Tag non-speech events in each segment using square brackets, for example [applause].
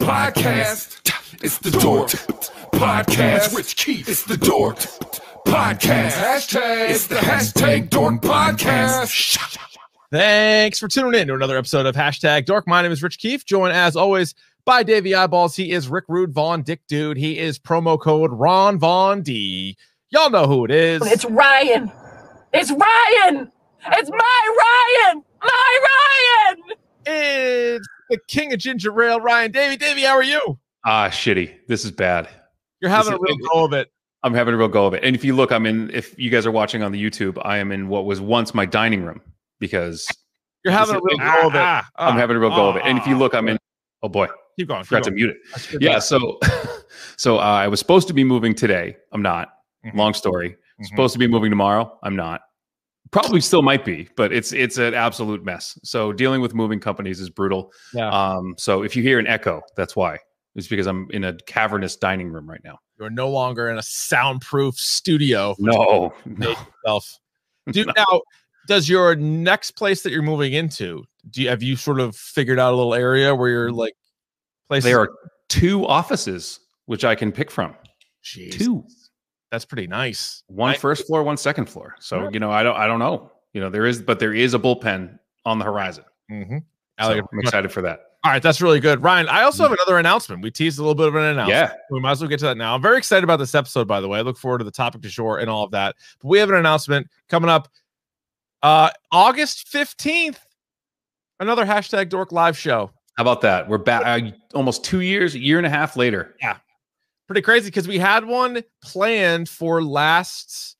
Podcast. It's the Dork Podcast. Rich Keefe. It's the Dork Podcast. Hashtag. It's the hashtag Dork Podcast. Thanks for tuning in to another episode of Hashtag Dork. My name is Rich Keefe, joined as always by Davey Eyeballs. He is Rick Rude Von Dick Dude. He is promo code Ron Von D. Y'all know who it is. It's Ryan. It's Ryan. It's my Ryan. My Ryan. It's the king of ginger ale, Ryan Davey. Davey, how are you? Ah, shitty. This is bad. You're having This a real go of it. I'm having a real go of it. And if you look, I'm in. If you guys are watching on the YouTube, I am in what was once my dining room because You're having a real Ah, go of it. ah, I'm having a real go of it. And if you look, I'm in. Oh boy, Keep going. Keep forgot to mute it. That's good. Yeah. So, [laughs] so uh, I was supposed to be moving today. I'm not. Mhm. Long story. Mhm. Supposed to be moving tomorrow. I'm not. Probably still might be, but it's it's an absolute mess. So dealing with moving companies is brutal. Yeah. Um. So if you hear an echo, that's why. It's because I'm in a cavernous dining room right now. You're no longer in a soundproof studio. No, no. Make yourself. Do [laughs] now. Does your next place that you're moving into? Do you have you sort of figured out a little area where you're like places? There are two offices which I can pick from. Jeez, Two. That's pretty nice. One I- first floor, one second floor. So Yeah. you know, I don't, I don't know. You know, there is, but there is a bullpen on the horizon. Mm-hmm. So I'm excited for that. All right, that's really good. Ryan, I also have another announcement. We teased a little bit of an announcement. Yeah. We might as well get to that now. I'm very excited about this episode, by the way. I look forward to the topic to jour and all of that. But we have an announcement coming up uh August 15th. Another hashtag dork live show. How about that? We're back uh, almost two years, a year and a half later. Pretty crazy because we had one planned for last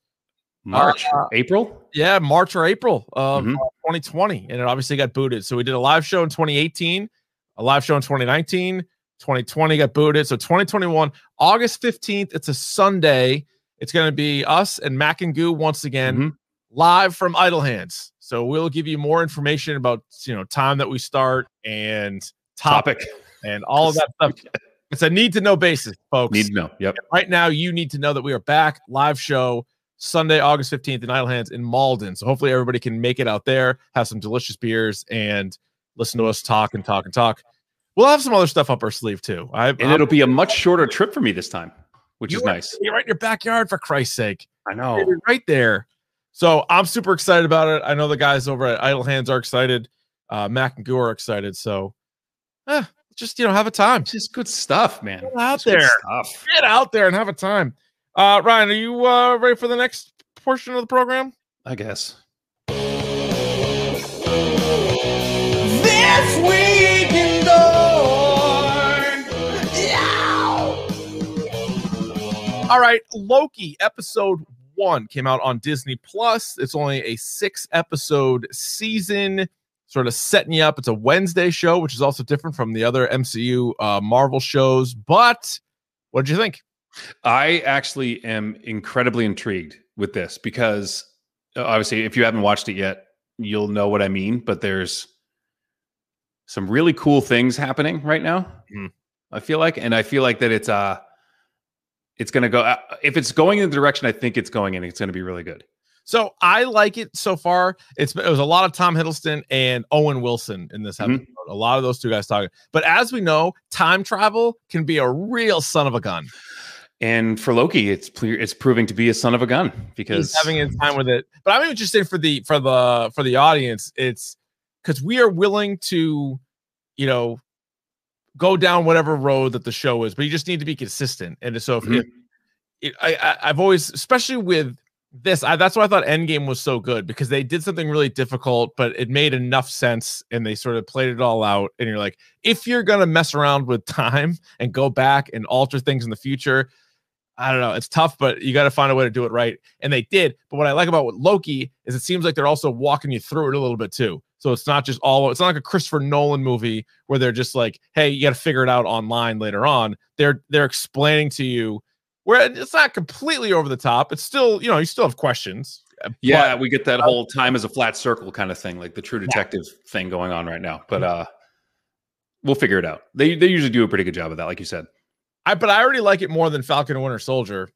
March, Uh, April. yeah, March or April of Mhm. uh, 2020, and it obviously got booted. So we did a live show in 2018, a live show in 2019, 2020 got booted. So 2021, August 15th, it's a Sunday. It's going to be us and Mac and Goo once again Mhm. live from Idle Hands. So we'll give you more information about you know time that we start and topic, Topic. and all of that stuff. [laughs] It's a need to know basis, folks. Need to know. Yep. right now you need to know that we are back live show sunday august 15th in idle hands in malden. So hopefully everybody can make it out there have some delicious beers and listen to us talk and talk and talk. We'll have some other stuff up our sleeve too. I, And it'll be a much shorter trip for me this time, which is nice. you're right in your backyard for christ's sake. I know. You're right there. So i'm super excited about it. I know the guys over at idle hands are excited. Uh mac and goo are excited. So eh, just you know have a time Just good stuff, man. Get out Just there. stuff. get out there and have a time uh ryan are you uh ready for the next portion of the program I guess. This week in Dork. All right, Loki episode one came out on Disney Plus. It's only a six episode season, sort of setting you up. It's a Wednesday show, which is also different from the other MCU uh, Marvel shows. But what did you think? I actually am incredibly intrigued with this because uh, obviously, if you haven't watched it yet, you'll know what I mean. But there's some really cool things happening right now. Mhm. I feel like, and I feel like that it's uh, it's going to go. Uh, if it's going in the direction I think it's going in, it's going to be really good. So I like it so far. It's it was a lot of Tom Hiddleston and Owen Wilson in this Mhm. episode. A lot of those two guys talking. But as we know, time travel can be a real son of a gun. And for Loki, it's it's proving to be a son of a gun because he's having his time with it. But I'm interested for the for the for the audience, it's because we are willing to, you know, go down whatever road that the show is, but you just need to be consistent. And so if, Mhm. if it, I, I I've always, especially with this I, that's why I thought Endgame was so good because they did something really difficult, but it made enough sense and they sort of played it all out. And you're like, if you're gonna mess around with [laughs] time and go back and alter things in the future, I don't know, it's tough, but you got to find a way to do it right. And they did. But what I like about Loki is it seems like they're also walking you through it a little bit too. So it's not just all it's not like a Christopher Nolan movie where they're just like, hey, you got to figure it out online later on. They're they're explaining to you where it's not completely over the top. It's still, you know, you still have questions. uh, Yeah, but- we get that whole time as a flat circle kind of thing, like the True Detective thing going on right now. But uh we'll figure it out. They they usually do a pretty good job of that, like you said. I but I already like it more than Falcon and Winter Soldier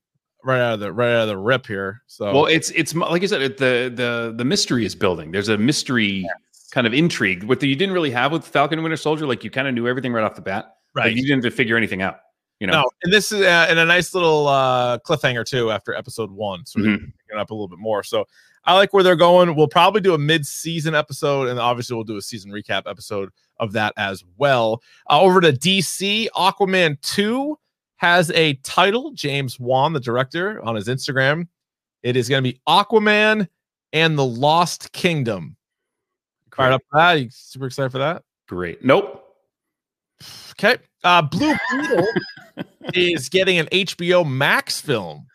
right out of the right out of the rip here. So Well, it's it's like I said, it, the the the mystery is building. There's a mystery kind of intrigue with the, you didn't really have with Falcon and Winter Soldier. Like you kind of knew everything right off the bat. Like right. you didn't have to figure anything out. You know. No, and this is uh, and a nice little uh cliffhanger too after episode one. So we're Mhm. picking up a little bit more. So I like where they're going. We'll probably do a mid-season episode, and obviously we'll do a season recap episode of that as well. Uh, over to DC, Aquaman 2 has a title. James Wan, the director, on his Instagram. It is going to be Aquaman and the Lost Kingdom. Fired up for that? You super excited for that? Great. Nope. Okay. Uh, Blue Beetle is getting an HBO Max film.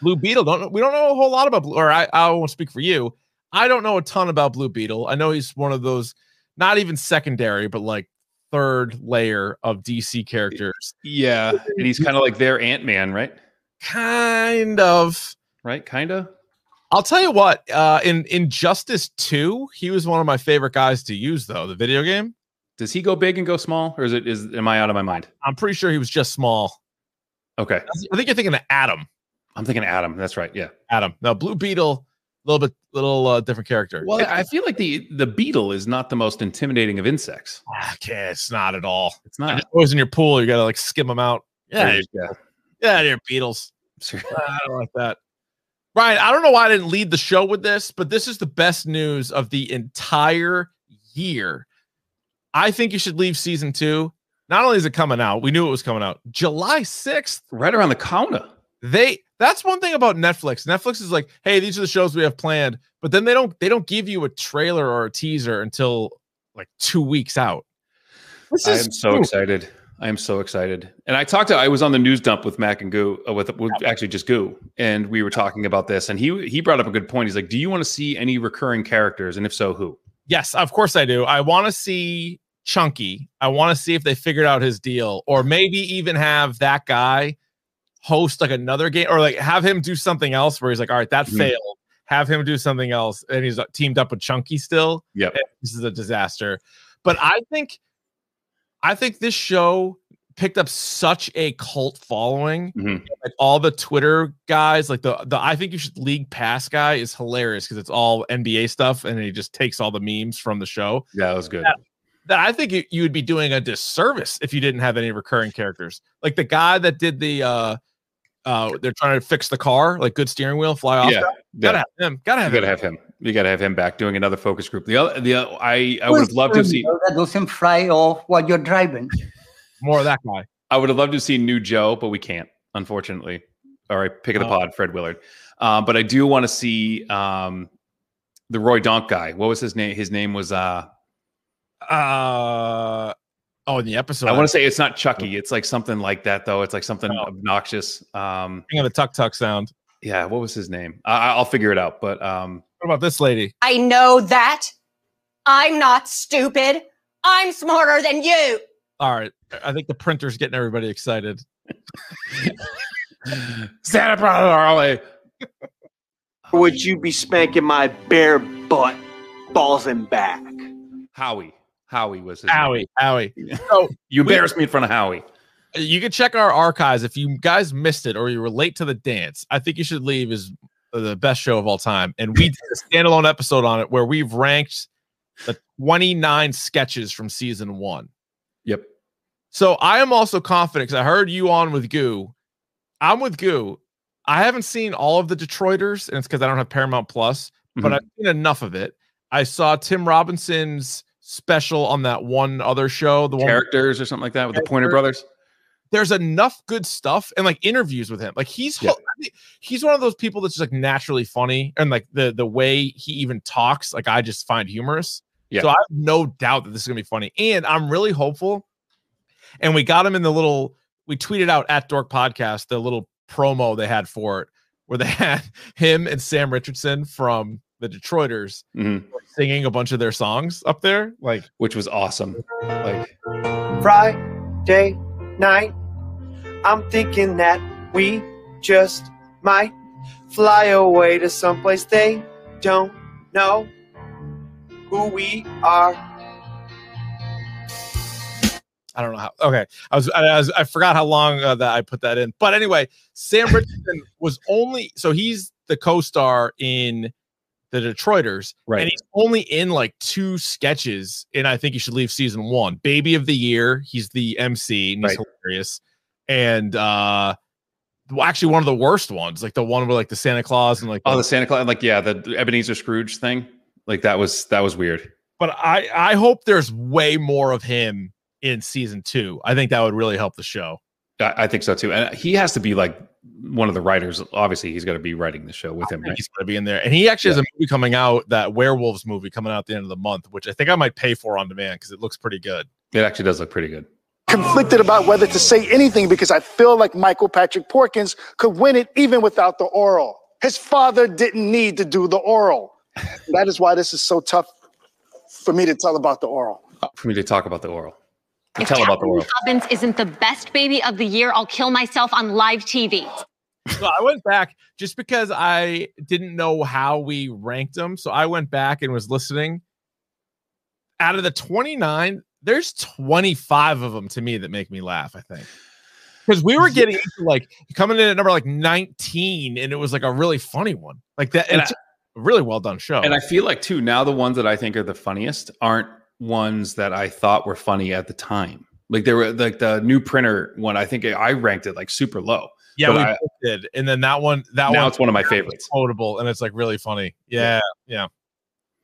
Blue Beetle. Don't we don't know a whole lot about Blue, or I, I won't speak for you. I don't know a ton about Blue Beetle. I know he's one of those, not even secondary, but like third layer of DC characters. Yeah, and he's kind of like their Ant Man, right? Kind of. Right, kind of. I'll tell you what. Uh, in Injustice Two, he was one of my favorite guys to use, though. The video game. Does he go big and go small, or is it is am I out of my mind? I'm pretty sure he was just small. Okay, I think you're thinking of Atom. I'm thinking Atom. That's right. Yeah. Atom. Now, Blue Beetle, a little bit, little uh, different character. Well, I feel like the the beetle is not the most intimidating of insects. Okay, it's not at all. It's not. Always in your pool, you gotta like skim them out. Yeah, yeah. yeah, beetles. Sure. I don't like that. Ryan, I don't know why I didn't lead the show with this, but this is the best news of the entire year. I think you should leave season two. Not only is it coming out, we knew it was coming out July 6th. Right around the corner. They that's one thing about Netflix. Netflix is like, hey, these are the shows we have planned, but then they don't they don't give you a trailer or a teaser until like two weeks out. This I am so excited. I am so excited. And I talked to I was on the news dump with Mac and Goo uh, with, with actually just Goo, and we were talking about this. And he he brought up a good point. He's like, "Do you want to see any recurring characters? And if so, who?" Yes, of course I do. I want to see Chunky. I want to see if they figured out his deal, or maybe even have that guy host like another game, or like have him do something else where he's like, "All right, that Mhm. failed." Have him do something else, and he's uh, teamed up with Chunky still. Yeah, This is a disaster. But I think, I think this show picked up such a cult following. Mhm. Like all the Twitter guys, like the the I think you should league pass guy is hilarious because it's all NBA stuff, and he just takes all the memes from the show Yeah, that was good. Yeah. That I think you, you would be doing a disservice if you didn't have any recurring characters. Like the guy that did the uh uh they're trying to fix the car, like good steering wheel, fly off. Yeah, guy. yeah. Gotta have him. Gotta You have gotta him. have him. You gotta have him back doing another focus group. The other, the other, I I would have loved to have seen. That doesn't fly off while you're driving. More of that guy. I would have loved to see new Joe, but we can't, unfortunately. All right, pick of the Oh. pod, Fred Willard. Um, but I do want to see um, the Roy Donk guy. What was his name? His name was. Uh, Uh oh, in the episode. I want to say it's not Chucky. It's like something like that, though. It's like something Oh. obnoxious. Um, King of the tuck tuck sound. yeah, what was his name? I, I'll figure it out. But um, What about this lady? I know that. I'm not stupid. I'm smarter than you. All right. I think the printer's getting everybody excited. [laughs] Santa brought it. Would you be spanking my bare butt, balls and back? Howie. Howie was his name. Howie. [laughs] Howie. So You embarrassed me in front of Howie. you can check our archives if you guys missed it or you were late to the dance. I think you should leave is the best show of all time, and we did a standalone episode on it where we've ranked the 29 sketches from season one. Yep. So I am also confident because I heard you on with Goo. I'm with Goo. I haven't seen all of the Detroiters, and it's because I don't have Paramount Plus, but Mhm. I've seen enough of it. I saw Tim Robinson's special on that one other show, the one Characters or something like that with the Pointer Brothers. there's enough good stuff and like interviews with him. Like he's, Yeah. He's one of those people that's just like naturally funny and like the the way he even talks, like I just find humorous. Yeah. So I have no doubt that this is gonna be funny. And I'm really hopeful. And we got him in the little we tweeted out at Dork Podcast the little promo they had for it, where they [laughs] had him and Sam Richardson from the Detroiters Mhm. singing a bunch of their songs up there. Like which was awesome. Like Friday night, I'm thinking that we just might fly away to someplace they don't know who we are. I don't know how. Okay, I was I, was, I forgot how long uh, that I put that in. But anyway, Sam Richardson was only so he's the co-star in the Detroiters, Right. And he's only in like two sketches, and I think he should leave season one. Baby of the Year, he's the MC, and he's Right. hilarious. And uh actually, one of the worst ones, like the one where like the Santa Claus and like oh the Santa Claus, like yeah, the Ebenezer Scrooge thing. Like that was that was weird. but I I hope there's way more of him in season two. I think that would really help the show. I, I think so too. And he has to be like one of the writers. Obviously, he's got to be writing the show with him, I think right? he's going to be in there. And he actually has a movie coming out, that werewolves movie coming out at the end of the month, which I think I might pay for on demand because it looks pretty good. It actually does look pretty good. conflicted about whether to say anything because I feel like Michael Patrick Porkins could win it even without the oral. His father didn't need to do the oral. [laughs] that is why this is so tough for me to tell about the oral. For me to talk about the oral. If Tell about the Kathy oral. Robbins isn't the best baby of the year, I'll kill myself on live TV. So I went back just because I didn't know how we ranked them. So I went back and was listening. Out of the 29, there's 25 of them to me that make me laugh, I think. Because we were getting into like coming in at number like 19, and it was like a really funny one. Like that, And it's a really well done show. And I feel like too now the ones that I think are the funniest aren't ones that I thought were funny at the time. Like there were like the new printer one. I think I ranked it like super low. Yeah, But we I- did. And then that one, that Now one, it's one of my favorites. quotable, and it's like really funny. Yeah, yeah.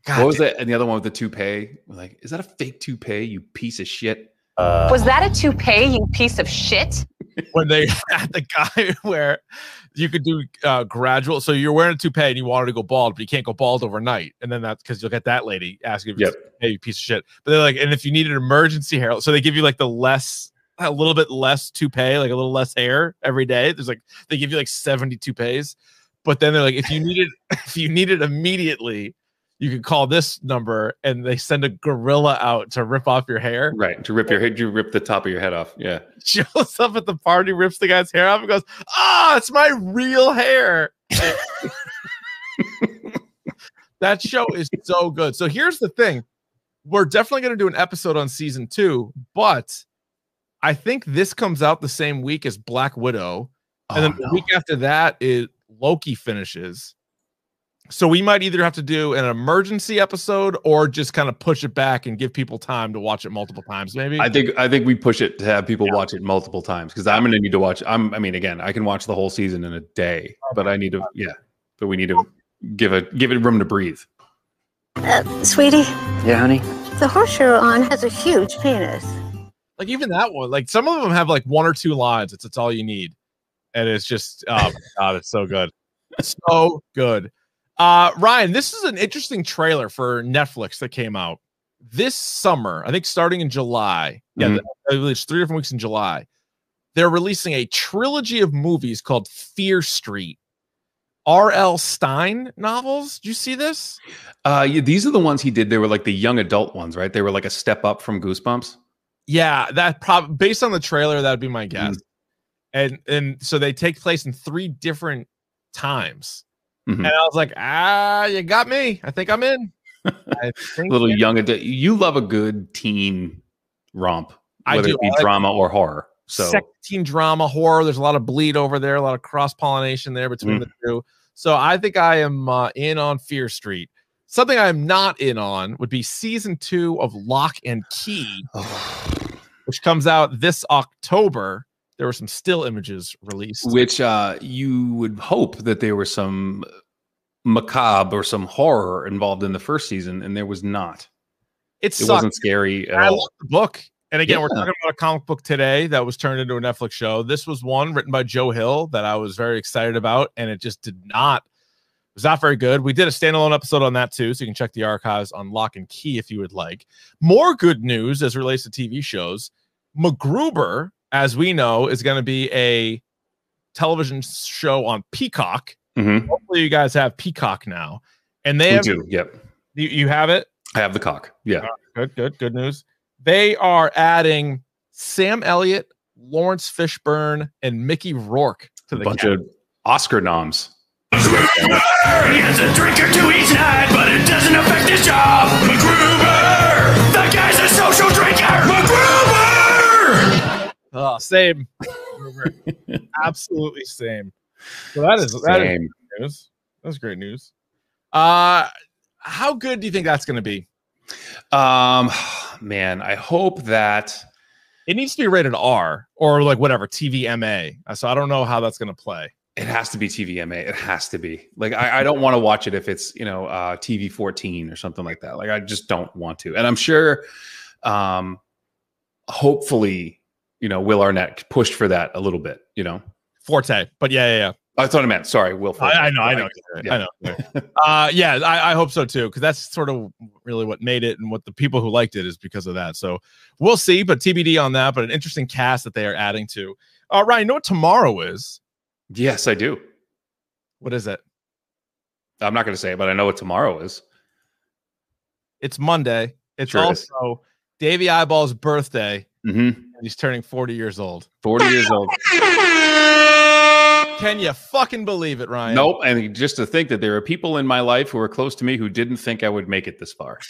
what was it? And the other one with the toupee. Like, is that a fake toupee? You piece of shit. Was that a toupee, you piece of shit? When they [laughs] had the guy [laughs] where you could do uh, gradual, so you're wearing a toupee and you wanted to go bald, but you can't go bald overnight, and then that's because you'll get that lady asking if Yep. it's hey you piece of shit. But they're like, and if you need an emergency hair, so they give you like the less, a little bit less toupee, like a little less hair every day. There's like they give you like 70 toupees, but then they're like, if you need it, [laughs] if you need it immediately, you can call this number and they send a gorilla out to rip off your hair. Right. To rip your head, you rip the top of your head off. Yeah. [laughs] Shows up at the party, rips the guy's hair off, and goes, "Ah, it's my real hair." [laughs] that show is so good. So here's the thing: we're definitely going to do an episode on season two, but I think this comes out the same week as Black Widow, and then the week after that is Loki finishes. So we might either have to do an emergency episode or just kind of push it back and give people time to watch it multiple times. Maybe I think I think we push it to have people watch it multiple times because I'm gonna need to watch. I'm. I mean, again, I can watch the whole season in a day, but I need to. Yeah, but we need to give it give it room to breathe. Uh, sweetie, Yeah, honey. the horse you're on has a huge penis. like even that one, like some of them have like one or two lines. It's it's all you need, and it's just oh my god, it's so good, so good. Uh, Ryan, this is an interesting trailer for Netflix that came out this summer. I think starting in July. Yeah, Mhm. It's three different weeks in July. They're releasing a trilogy of movies called Fear Street. R.L. Stine novels. Did you see this? Uh, yeah, these are the ones he did. They were like the young adult ones, right? They were like a step up from Goosebumps. Yeah, that prob based on the trailer, that would be my guess. Mm. And and so they take place in three different times. Mhm. And I was like, ah, you got me. I think I'm in. [laughs] I think Little young adult. You love a good teen romp, I whether do. it be I like- drama or horror. So teen drama horror. There's a lot of bleed over there, a lot of cross pollination there between Mm. the two. So I think I am uh, in on Fear Street. Something I'm not in on would be season two of Locke and Key, [sighs] which comes out this October. There were some still images released. which uh, you would hope that there were some macabre or some horror involved in the first season, and there was not. It, It wasn't scary at I all. love the book. And again, we're talking about a comic book today that was turned into a Netflix show. This was one written by Joe Hill that I was very excited about, and it just did not was not very good. We did a standalone episode on that too, so you can check the archives on Locke and Key if you would like. More good news as it relates to TV shows. MacGruber, as we know, is going to be a television show on Peacock. Mhm. Hopefully, you guys have Peacock now, and they We have do. Yep. you, you have it. I have the cock. Yeah. Good, good, good news. They are adding Sam Elliott, Laurence Fishburne, and Mickey Rourke to the bunch cast. of Oscar noms. He has a drink or two each night, but it doesn't affect his job. MacGruber! That guy's a social drinker! MacGruber! Oh, same. [laughs] Absolutely same. So that is that is Same. great news. That's great news. Uh how good do you think that's going to be? Um, man, I hope that It needs to be rated R or like whatever TVMA. Uh, So I don't know how that's going to play. it has to be TVMA. It has to be. Like I, I don't want to watch it if it's you know uh, TV fourteen or something like that. Like I just don't want to. And I'm sure, um, hopefully, you know, Will Arnett pushed for that a little bit. You know, Forte, but yeah, yeah, yeah. that's what I meant. Sorry, Will. Forte. I, I know, I know, Yeah. I know. uh, yeah, I, I hope so too, because that's sort of really what made it, and what the people who liked it is because of that. So we'll see, but TBD on that. But an interesting cast that they are adding to. Uh, Ryan, you know what tomorrow is? Yes, I do. What is it? I'm not going to say it, but I know what tomorrow is. It's Monday. It's Sure it also Davey Eyeball's birthday. Mm-hmm. He's turning 40 years old. 40 years old. Can you fucking believe it, Ryan? Nope. And just to think that there are people in my life who are close to me who didn't think I would make it this far.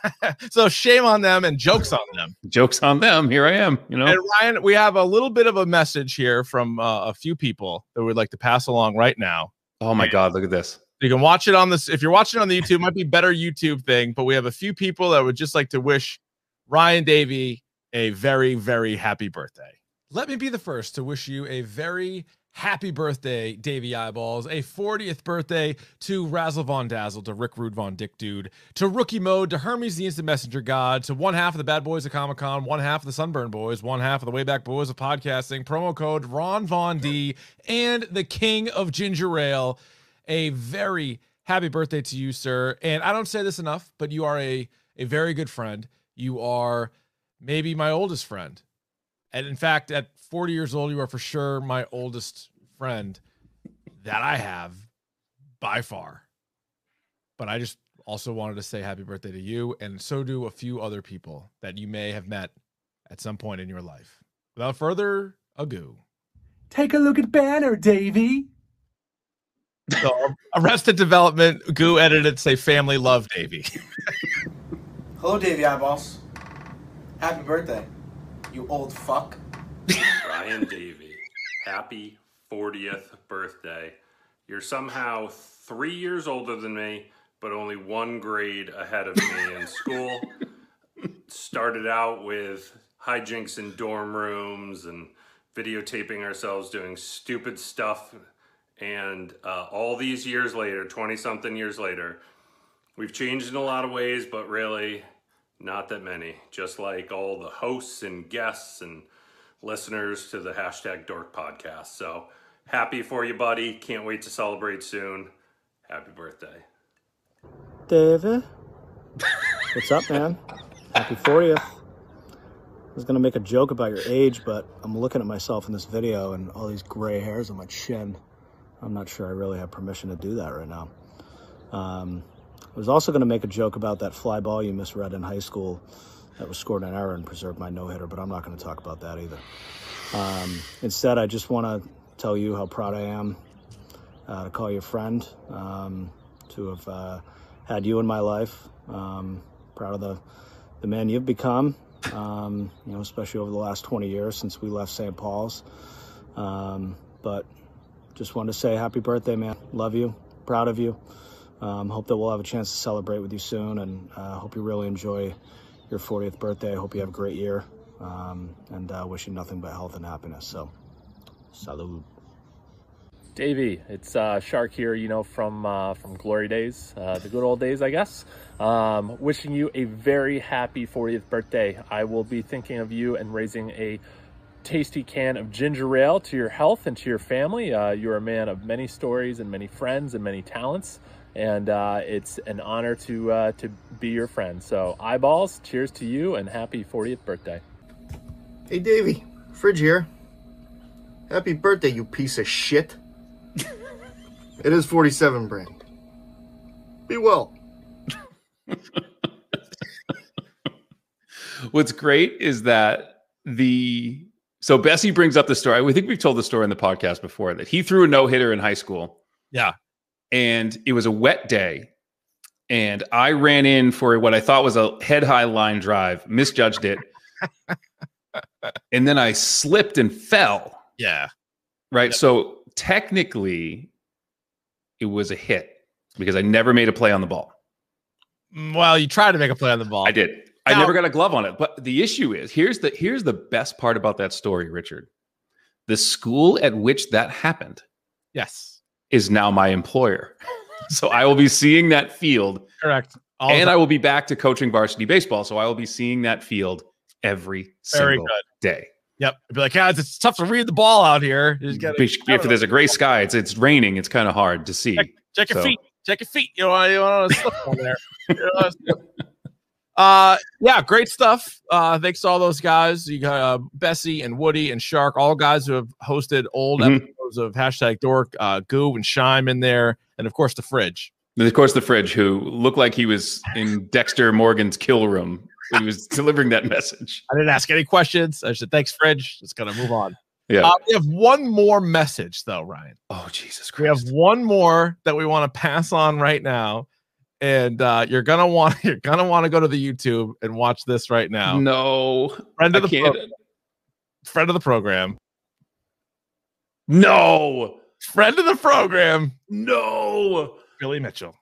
[laughs] so shame on them and jokes on them. Jokes on them. Here I am. You know. And Ryan, we have a little bit of a message here from uh, a few people that we'd like to pass along right now. Oh my God! Look at this. You can watch it on this. If you're watching on the YouTube, it might be better YouTube thing, but we have a few people that would just like to wish Ryan Davey a very, very happy birthday. Let me be the first to wish you a very happy birthday, Davey Eyeballs. A 40th birthday to Razzle Von Dazzle, to Rick Rude Von Dick Dude, to Rookie Mode, to Hermes the Instant Messenger God, to one half of the Bad Boys of Comic Con, one half of the Sunburn Boys, one half of the Wayback Boys of Podcasting, promo code Ron Von D, and the King of Ginger Ale. A very happy birthday to you, sir. And I don't say this enough, but you are a, a very good friend. You are maybe my oldest friend. And in fact, at 40 years old, you are for sure my oldest friend that I have by far. But I just also wanted to say happy birthday to you, and so do a few other people that you may have met at some point in your life. Without further ado, Take a look at Banner, Davy. so Arrested Development, Goo edited say family love Davy. Hello, Davey Eyeballs. Happy birthday, you old fuck. Ryan Davey, happy 40th birthday. You're somehow three years older than me, but only one grade ahead of me in school. Started out with hijinks in dorm rooms and videotaping ourselves doing stupid stuff. And uh, all these years later, 20 something years later, we've changed in a lot of ways, but really not that many. Just like all the hosts and guests and listeners to the hashtag Dork podcast. So happy for you, buddy. Can't wait to celebrate soon. Happy birthday. David? What's up, man? Happy 40th. I was gonna make a joke about your age, but I'm looking at myself in this video and all these gray hairs on my chin. I'm not sure I really have permission to do that right now. Um, was also gonna make a joke about that fly ball you misread in high school that was scored an error and preserved my no hitter, but I'm not gonna talk about that either. Um, instead, I just wanna tell you how proud I am uh, to call you a friend, um, to have uh, had you in my life. Um, proud of the, the man you've become, um, you know, especially over the last 20 years since we left St. Paul's. Um, but just wanted to say happy birthday, man. Love you, proud of you. Um, hope that we'll have a chance to celebrate with you soon, and uh, hope you really enjoy your 40th birthday. Hope you have a great year, um, and uh, wish you nothing but health and happiness. So, salud. Davey, it's uh, Shark here. You know from uh, from Glory Days, uh, the good old days, I guess. Um, wishing you a very happy 40th birthday. I will be thinking of you and raising a tasty can of ginger ale to your health and to your family. Uh, you're a man of many stories and many friends and many talents, and uh, it's an honor to uh, to be your friend. So eyeballs, cheers to you and happy 40th birthday. Hey, Davey, Fridge here. Happy birthday, you piece of shit. [laughs] it is 47 brand. Be well. [laughs] What's great is that the so Bessie brings up the story. We think we've told the story in the podcast before that he threw a no hitter in high school. Yeah. And it was a wet day. And I ran in for what I thought was a head high line drive, misjudged it. [laughs] and then I slipped and fell. Yeah. Right. So technically, it was a hit because I never made a play on the ball. Mm, Well, you tried to make a play on the ball. I did. I never got a glove on it. But the issue is here's the here's the best part about that story, Richard. The school at which that happened Yes. Is now my employer. so I will be seeing that field. Correct. All and. I will be back to coaching varsity baseball. So I will be seeing that field every Very single good. day. Yep. I'd be like, yeah, it's, it's tough to read the ball out here. Gotta, If there's a gray sky, it's it's raining, it's kind of hard to see. check your So- feet. Check your feet. You know, you want to slip on there. You don't wanna slip. [laughs] Uh, yeah, great stuff. Uh, thanks to all those guys. You got uh, Bessie and Woody and Shark, all guys who have hosted old Mhm. Of hashtag Dork, uh, Goo and Shime in there, and of course the fridge. And of course, the fridge, who looked like he was in Dexter Morgan's kill room he was [laughs] delivering that message. I didn't ask any questions. I said, thanks, Fridge. Just gonna move on. Yeah. Uh, we have one more message though, Ryan. Oh Jesus We have one more that we want to pass on right now. And uh, you're gonna [laughs] want you're gonna want to go to the YouTube and watch this right now. No, friend of I the can't. friend of the program. No, friend of the program. No, Billy Mitchell.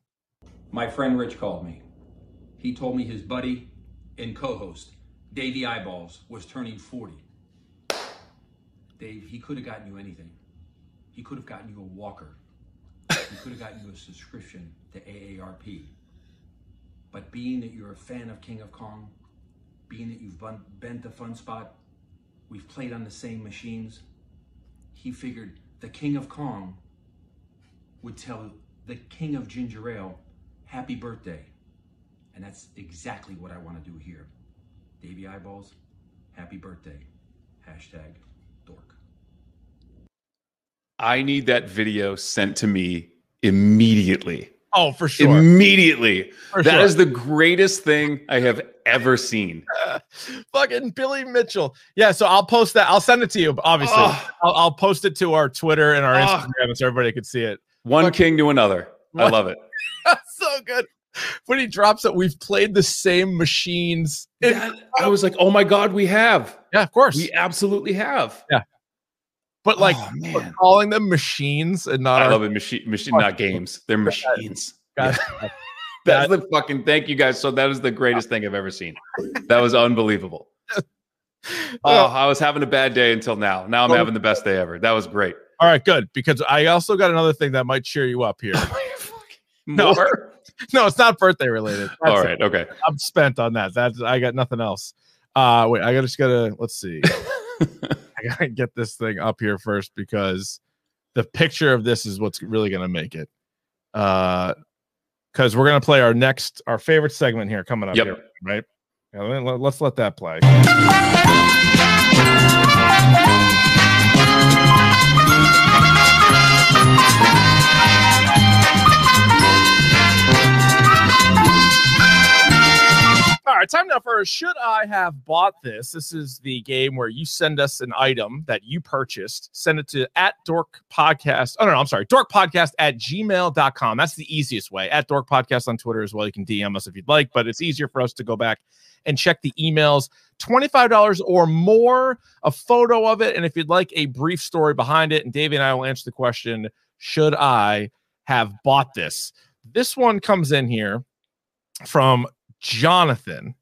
My friend Rich called me. He told me his buddy and co-host, Davey Eyeballs, was turning 40. Dave, he could have gotten you anything. He could have gotten you a walker. He could have gotten you a subscription to AARP. But being that you're a fan of King of Kong, being that you've been, been to Fun Spot, we've played on the same machines, he figured the King of Kong would tell the King of Ginger Ale, happy birthday. And that's exactly what I want to do here. Davey Eyeballs, happy birthday. Hashtag dork. I need that video sent to me immediately. Oh, for sure. Immediately. For That sure. is the greatest thing I have ever seen. [laughs] Fucking Billy Mitchell. Yeah, so I'll post that. I'll send it to you. Obviously, Oh. I'll, I'll post it to our Twitter and our Oh. Instagram so everybody can see it. One king to another. I love it. [laughs] That's so good. When he drops it, we've played the same machines. I was like, oh my God, we have. Yeah, of course. We absolutely have. Yeah. But like Oh, but calling them machines and not I love it. Machine, machine, not games. They're machines. Guys, [laughs] That's [laughs] the fucking thank you guys. So that is the greatest thing I've ever seen. That was unbelievable. [laughs] Oh, I was having a bad day until now. Now I'm having the best day ever. That was great. All right, good. Because I also got another thing that might cheer you up here. no, no, it's not birthday related. All That's right. it. Okay. I'm spent on that. That's I got nothing else. Uh wait, I gotta just gotta let's see. [laughs] I gotta get this thing up here first because the picture of this is what's really gonna make it. Uh because we're gonna play our next our favorite segment here coming up Yep. here, right? Yeah, let- let- let's let that play. Right, time now for Should I Have Bought This? This is the game where you send us an item that you purchased, send it to at Dork Podcast. Oh, no, no, I'm sorry, Dork Podcast at gmail.com. That's the easiest way. At Dork Podcast on Twitter as well. You can DM us if you'd like, but it's easier for us to go back and check the emails. $25 or more, a photo of it. And if you'd like a brief story behind it, and Davey and I will answer the question Should I have bought this? This one comes in here from Jonathan.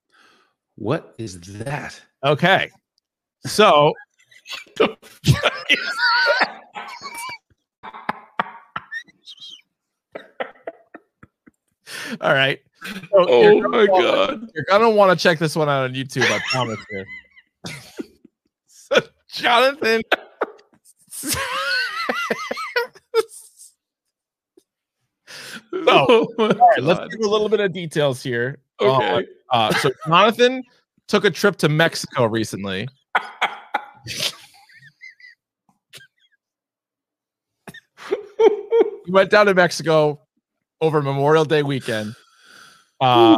What is that? Okay. So All right. Oh gonna my wanna- God. You're gonna want to check this one out on YouTube. I promise you. [laughs] so Jonathan. [laughs] [laughs] So, Oh my all right, let's give a little bit of details here. Okay. Uh, uh, so [laughs] Jonathan took a trip to Mexico recently. he went down to Mexico over Memorial Day weekend. Uh,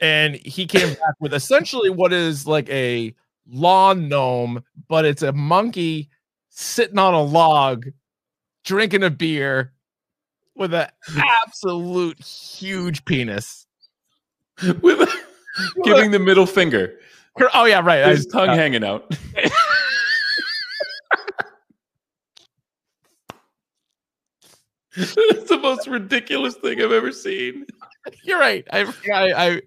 and he came back with essentially what is like a lawn gnome, but it's a monkey sitting on a log drinking a beer with an absolute huge penis. With [laughs] giving the middle finger. Oh yeah, right. I- His tongue uh, hanging out. [laughs] It's the most ridiculous thing I've ever seen. You're right. I I I,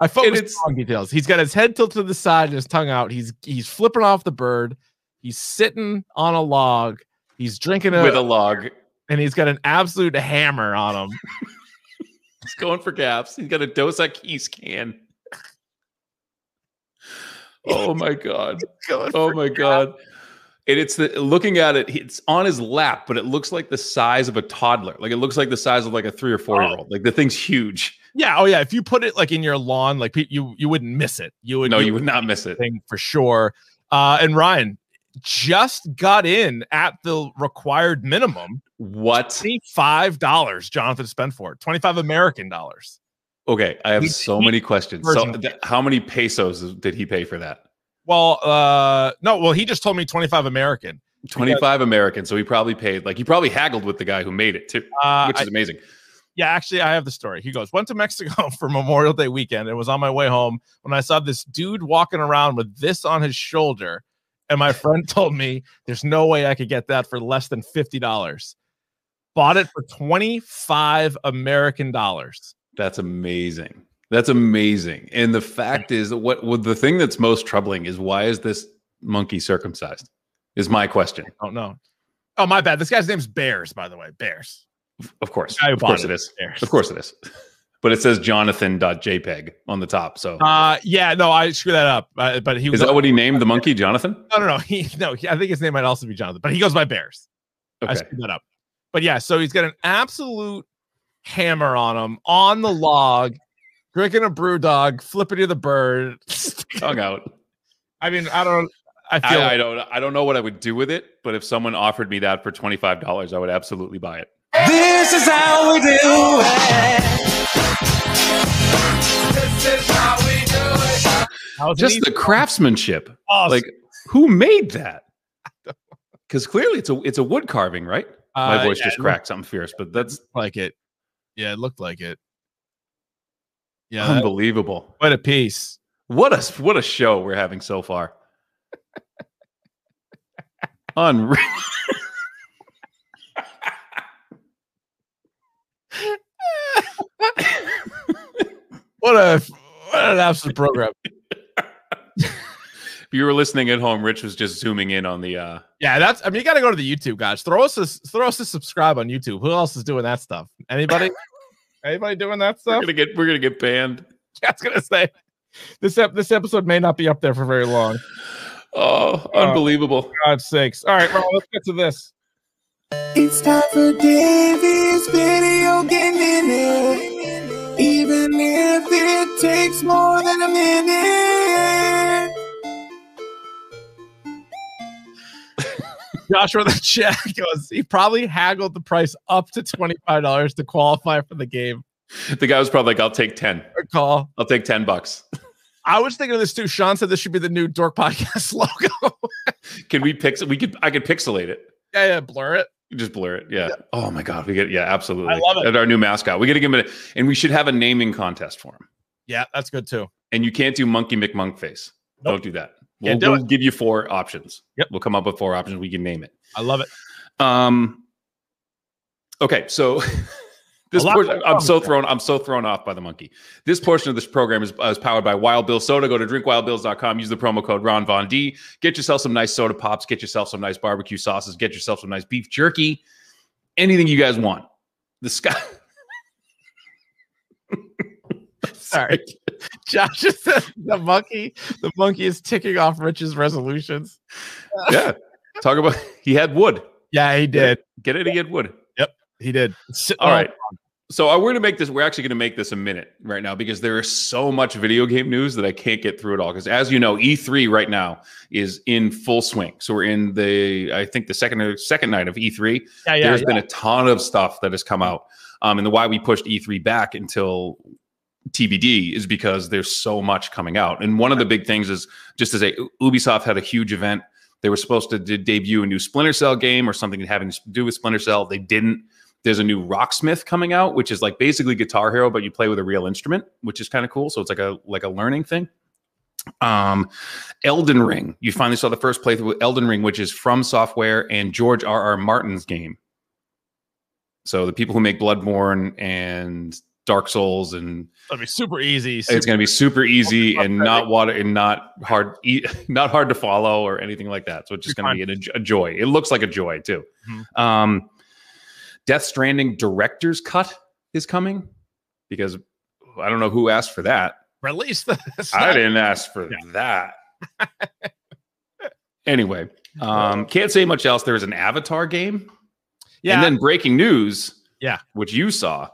I focused on details. He's got his head tilted to the side and his tongue out. He's he's flipping off the bird. He's sitting on a log. He's drinking a, With a log. And he's got an absolute hammer on him. [laughs] He's going for gaps. He's got a Dos Equis can. [laughs] Oh my god. Oh my god. And it's the looking at it, it's on his lap, but it looks like the size of a toddler. Like it looks like the size of like a three or four year old. Like the thing's huge. Yeah. Oh yeah. If you put it like in your lawn, like you you wouldn't miss it. You would. No, you would not miss it. Thing for sure. Uh, and Ryan just got in at the required minimum. What? Twenty five dollars. Jonathan spent for it. Twenty five American dollars. Okay, I have He- so he- many questions. So th- how many pesos did he pay for that? Well, uh, no. Well, he just told me twenty five American. 25 American. So he probably paid like he probably haggled with the guy who made it too, Uh, which is I- amazing. Yeah, actually, I have the story. He goes, went to Mexico [laughs] for Memorial Day weekend and was on my way home when I saw this dude walking around with this on his shoulder. And my friend [laughs] told me there's no way I could get that for less than $50. Bought it for 25 American dollars. That's amazing. That's amazing. And the fact is that what, what the thing that's most troubling is why is this monkey circumcised? Is my question. I don't. Oh, my bad. This guy's name's Bears, by the way. Bears. Of course. Of course it it is is. Bears. Of course it is. But it says jonathan.jpg on the top. So Uh, yeah, no, I screwed that up. Uh, but he was is that what he [laughs] named the monkey, Jonathan? No, no, no. He no. He, I think his name might also be Jonathan, but he goes by Bears. Okay. I screwed that up. But yeah, so he's got an absolute hammer on him on the log, drinking a brew dog, flipping to the bird. Tongue out. I mean, I don't. I feel. I, I don't I don't know what I would do with it, but if someone offered me that for $25, I would absolutely buy it. This is how we do it. This is how we do it. Just the craftsmanship. Oh, like who made that? Because clearly it's a it's a wood carving, right? My Uh, voice yeah, just cracked something fierce, but that's like it. Yeah, it looked like it. Yeah, that- unbelievable. what a piece. What a what a show we're having so far. Unreal. [laughs] What a what an absolute program. [laughs] If you were listening at home, Rich was just zooming in on the uh Yeah, that's. I mean, you got to go to the YouTube guys. Throw us a throw us a subscribe on YouTube. Who else is doing that stuff? Anybody? [laughs] Anybody doing that stuff? we're stuff? gonna get we're gonna get banned. [laughs] I was gonna say this ep- this episode may not be up there for very long. Oh, unbelievable. For God's sakes! All right, well, let's get to this. It's time for Davey's video game minute. Even if it takes more than a minute. Joshua the chat [laughs] goes. He probably haggled the price up to twenty five dollars to qualify for the game. The guy was probably like, I'll take 10. Good call. I'll take 10 bucks. I was thinking of this too. Sean said this should be the new Dork Podcast [laughs] logo. Can we pixel we could I could pixelate it. yeah, yeah, blur it. Just blur it. Yeah. Oh my god, we get yeah, absolutely. I love it. And our new mascot. We got to give him a and we should have a naming contest for him. Yeah, that's good too. And you can't do monkey McMunk face. Don't do that. We'll, we'll give you four options. Yep. We'll come up with four options. We can name it. I love it. Um. Okay, so [laughs] this portion, I'm so thrown. I'm so thrown off by the monkey. This portion of this program is, is powered by Wild Bill Soda. Go to drinkwildbills.com. Use the promo code Ron Von D. Get yourself some nice soda pops. Get yourself some nice barbecue sauces. Get yourself some nice beef jerky. Anything you guys want. the sky. [laughs] Sorry. [laughs] Josh just said the monkey, the monkey is ticking off Rich's resolutions. yeah. Talk about he had wood. Yeah, he did. Get it? He had wood. Yep, he did. S- All oh, right. So uh, we're going to make this. We're actually going to make this a minute right now because there is so much video game news that I can't get through it all. Because as you know, E3 right now is in full swing. So we're in the I think the second or second night of E3. Yeah, yeah, There's yeah. been a ton of stuff that has come out, um, and the why we pushed E3 back until TBD is because there's so much coming out. And one of the big things is just as a Ubisoft had a huge event. They were supposed to de- debut a new Splinter Cell game or something having to do with Splinter Cell. They didn't. There's a new Rocksmith coming out, which is like basically Guitar Hero, but you play with a real instrument, which is kind of cool. So it's like a like a learning thing. Um, Elden Ring. You finally saw the first playthrough with Elden Ring, which is FromSoftware and George R. R. Martin's game. So the people who make Bloodborne and Dark Souls and That'd be super easy. it's going to be super easy and not water and not hard [laughs] not hard to follow or anything like that. So it's just going to be a, a joy. It looks like a joy too. Mm-hmm. um death stranding director's cut is coming because i don't know who asked for that. Release the. [laughs] i didn't ask for that. [laughs] Anyway um can't say much else. There's an avatar game. Yeah. and then breaking news Yeah. which you saw,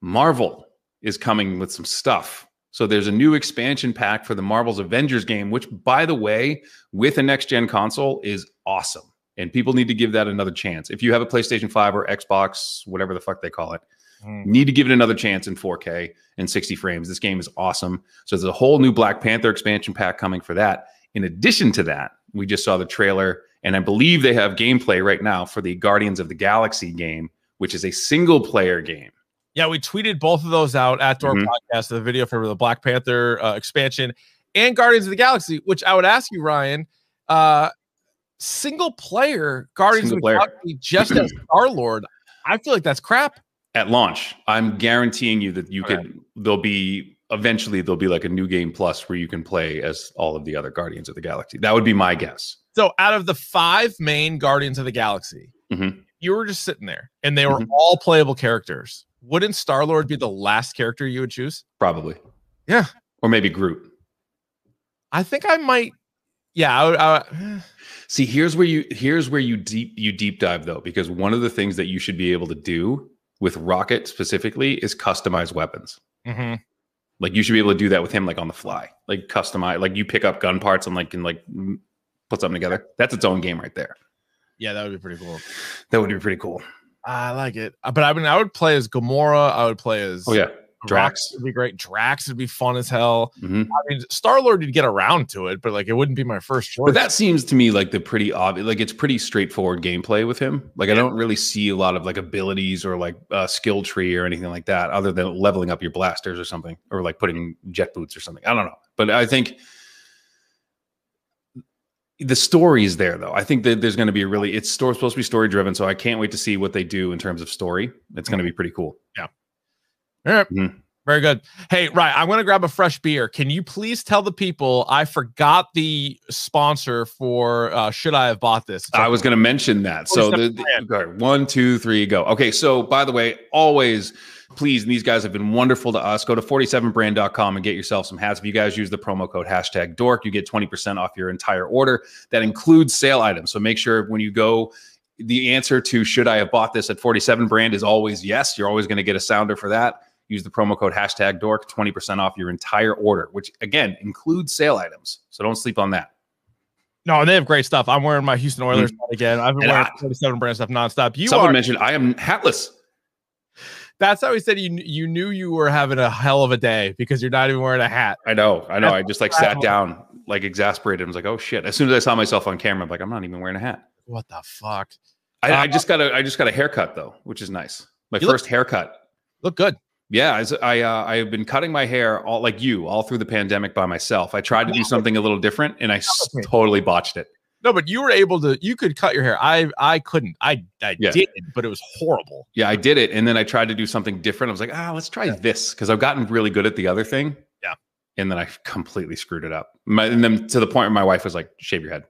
Marvel is coming with some stuff. So there's a new expansion pack for the Marvel's Avengers game, which, by the way, with a next gen console is awesome. And people need to give that another chance. If you have a PlayStation 5 or Xbox, whatever the fuck they call it, Mm. need to give it another chance in 4K and 60 frames. This game is awesome. So there's a whole new Black Panther expansion pack coming for that. In addition to that, we just saw the trailer, and I believe they have gameplay right now for the Guardians of the Galaxy game, which is a single player game. Yeah, we tweeted both of those out at Dork Mhm. Podcast, the video for the Black Panther uh, expansion and Guardians of the Galaxy, which I would ask you, Ryan, uh, single player Guardians Single of the Galaxy just as [clears throat] Star Lord. I feel like that's crap. At launch, I'm guaranteeing you that you could, there'll be eventually, there'll be like a new game plus where you can play as all of the other Guardians of the Galaxy. That would be my guess. So, out of the five main Guardians of the Galaxy, Mhm. You were just sitting there and they were Mhm. all playable characters. Wouldn't Star Lord be the last character you would choose? Probably. Yeah. Or maybe Groot. I think I might. Yeah. I would, I [sighs] See, here's where you here's where you deep you deep dive though, because one of the things that you should be able to do with Rocket specifically is customize weapons. Mhm. Like you should be able to do that with him, like on the fly, like customize, like you pick up gun parts and like can like put something together. That's its own game right there. Yeah, that would be pretty cool. That would be pretty cool. I like it. Uh, But I mean, I would play as Gamora. I would play as Oh yeah, Drax would be great. Drax would be fun as hell. Mhm. I mean, Star Lord you'd get around to it, but like it wouldn't be my first choice. But that seems to me like the pretty obvious, like it's pretty straightforward gameplay with him. Like I don't really see a lot of like abilities or like uh, skill tree or anything like that, other than leveling up your blasters or something, or like putting jet boots or something. I don't know, but I think the story is there though. I think that there's going to be a really it's store, supposed to be story driven, so I can't wait to see what they do in terms of story. It's going to be pretty cool. Yeah. All right. Mhm. Very good. Hey, right. I'm going to grab a fresh beer. Can you please tell the people I forgot the sponsor for uh, Should I Have Bought This? I was going to mention that. So the, the- one, two, three, go. Okay. So by the way, always please, and these guys have been wonderful to us. Go to 47brand.com and get yourself some hats. If you guys use the promo code hashtag dork, you get 20% off your entire order. That includes sale items. So make sure when you go, the answer to should I have bought this at 47 brand is always yes. You're always going to get a sounder for that. Use the promo code hashtag dork, 20% off your entire order, which again includes sale items. So don't sleep on that. No, they have great stuff. I'm wearing my Houston Oilers mm. hat again. I've been And wearing I- 47 brand stuff nonstop. You Someone are, mentioned I am hatless. That's how he said you you knew you were having a hell of a day because you're not even wearing a hat. I know, I know. I just like sat down, like exasperated. I was like, "Oh shit!" As soon as I saw myself on camera, I'm like, "I'm not even wearing a hat." What the fuck? I, I Uh, just got a, I just got a haircut though, which is nice. My You look- first haircut. Look good. Yeah, I, I, uh, I have been cutting my hair all like you all through the pandemic by myself. I tried to do something a little different, and I totally botched it. No, but you were able to. You could cut your hair. I I couldn't. I I Yeah. did, but it was horrible. Yeah, I did it, and then I tried to do something different. I was like, ah, let's try this because I've gotten really good at the other thing. Yeah. and then I completely screwed it up. My, and then to the point where my wife was like, "Shave your head,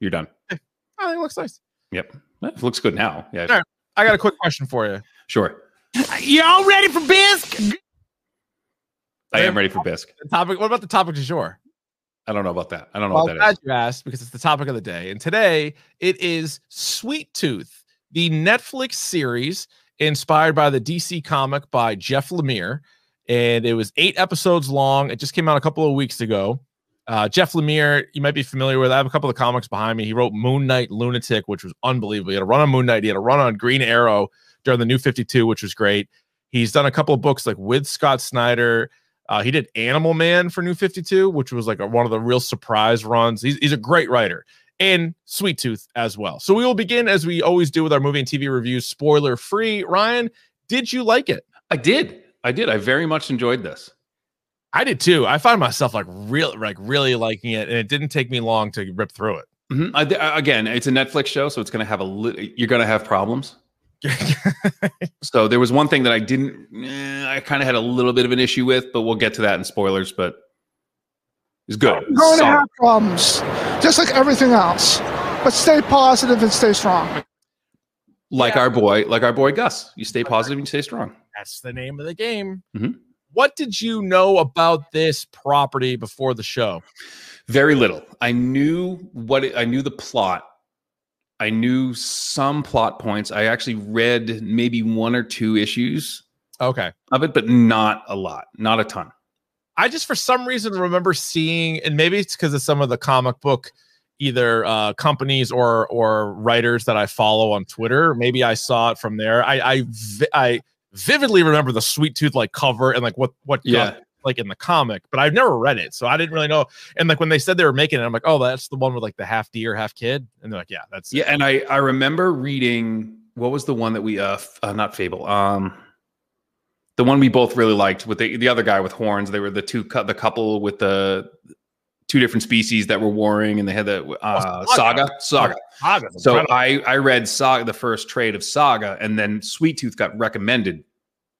you're done." I think it looks nice. Yep, it looks good now. Yeah, right. I got a quick question for you. sure. You all ready for bisque? I am ready for bisque. The topic. What about the topic du jour? I don't know about that. I don't know Well, what that is. glad you asked because it's the topic of the day. And today it is Sweet Tooth, the Netflix series inspired by the DC comic by Jeff Lemire. And it was eight episodes long. It just came out a couple of weeks ago. Uh, Jeff Lemire, you might be familiar with. I have a couple of comics behind me. He wrote Moon Knight Lunatic, which was unbelievable. He had a run on Moon Knight. He had a run on Green Arrow during the New 52, which was great. He's done a couple of books like with Scott Snyder. Uh, he did Animal Man for New 52, which was like a, one of the real surprise runs. He's, he's a great writer and Sweet Tooth as well. So we will begin as we always do with our movie and TV reviews, spoiler free. Ryan, did you like it? I did. I did. I very much enjoyed this. I did too. I find myself like real, like really liking it, and it didn't take me long to rip through it. Mhm. I, I- again, it's a Netflix show, so it's going to have a li- you're going to have problems. [laughs] so there was one thing that I didn't, eh, I kind of had a little bit of an issue with, but we'll get to that in spoilers. But it's good. You're going to have problems, just like everything else. But stay positive and stay strong. like our boy, like our boy Gus. You stay positive and you stay strong. That's the name of the game. Mhm. What did you know about this property before the show? Very little. I knew what it, I knew the plot. I knew some plot points. I actually read maybe one or two issues Okay. of it, but not a lot, not a ton. I just for some reason remember seeing, and maybe it's because of some of the comic book either uh, companies or or writers that I follow on Twitter. Maybe I saw it from there. I I, vi- I vividly remember the sweet tooth like cover and like what what Yeah. Like in the comic, but I've never read it, so I didn't really know. And like when they said they were making it, I'm like, oh, that's the one with like the half deer, half kid, and they're like, yeah, that's Yeah, and I I remember reading what was the one that we uh, f- uh not Fable um the one we both really liked with the the other guy with horns. They were the two cou- the couple with the two different species that were warring, and they had the uh, saga saga. Saga's So. I I read Saga the first trade of Saga, and then Sweet Tooth got recommended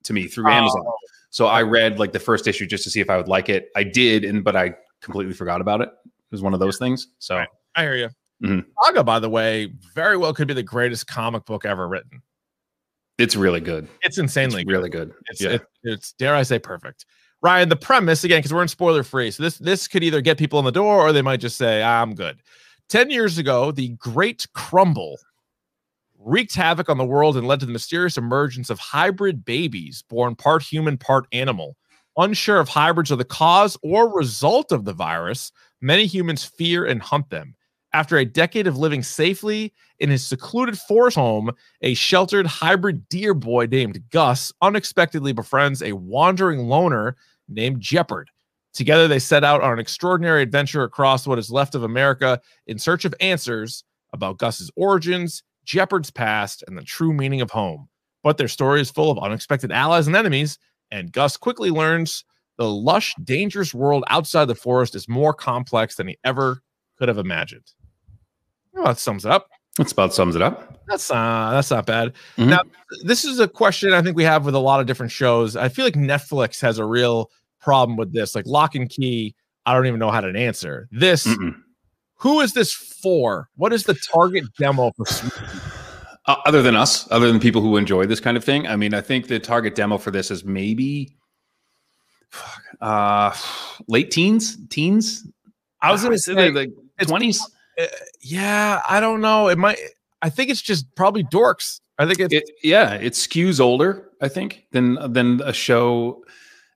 to me through Amazon. So I read like the first issue just to see if I would like it. I did, and but I completely forgot about it. It was one of those things. So I hear you. Mhm. Saga, by the way, very well could be the greatest comic book ever written. it's really good. It's insanely It's really good. It's, yeah. it- it's dare I say perfect. Ryan, the premise again, because we're in spoiler free. So this this could either get people in the door or they might just say, I'm good. 10 years ago, the Great Crumble wreaked havoc on the world and led to the mysterious emergence of hybrid babies born part human, part animal. Unsure if hybrids are the cause or result of the virus, many humans fear and hunt them. After a decade of living safely in his secluded forest home, a sheltered hybrid deer boy named Gus unexpectedly befriends a wandering loner named Jepperd. Together, they set out on an extraordinary adventure across what is left of America in search of answers about Gus's origins, Jepperd's past, and the true meaning of home. But their story is full of unexpected allies and enemies, and Gus quickly learns the lush, dangerous world outside the forest is more complex than he ever could have imagined. Well, that sums it up. That's about sums it up. That's uh that's not bad. Mhm. Now, this is a question I think we have with a lot of different shows. I feel like Netflix has a real problem with this. Like Locke and Key, I don't even know how to answer. This who is this for? What is the target demo for [sighs] Uh, other than us, other than people who enjoy this kind of thing, I mean, I think the target demo for this is maybe fuck, uh, late teens, teens. I was gonna say like twenties. Uh, yeah, I don't know. It might I think it's just probably dorks. I think it's It, yeah, it skews older, I think, than than a show.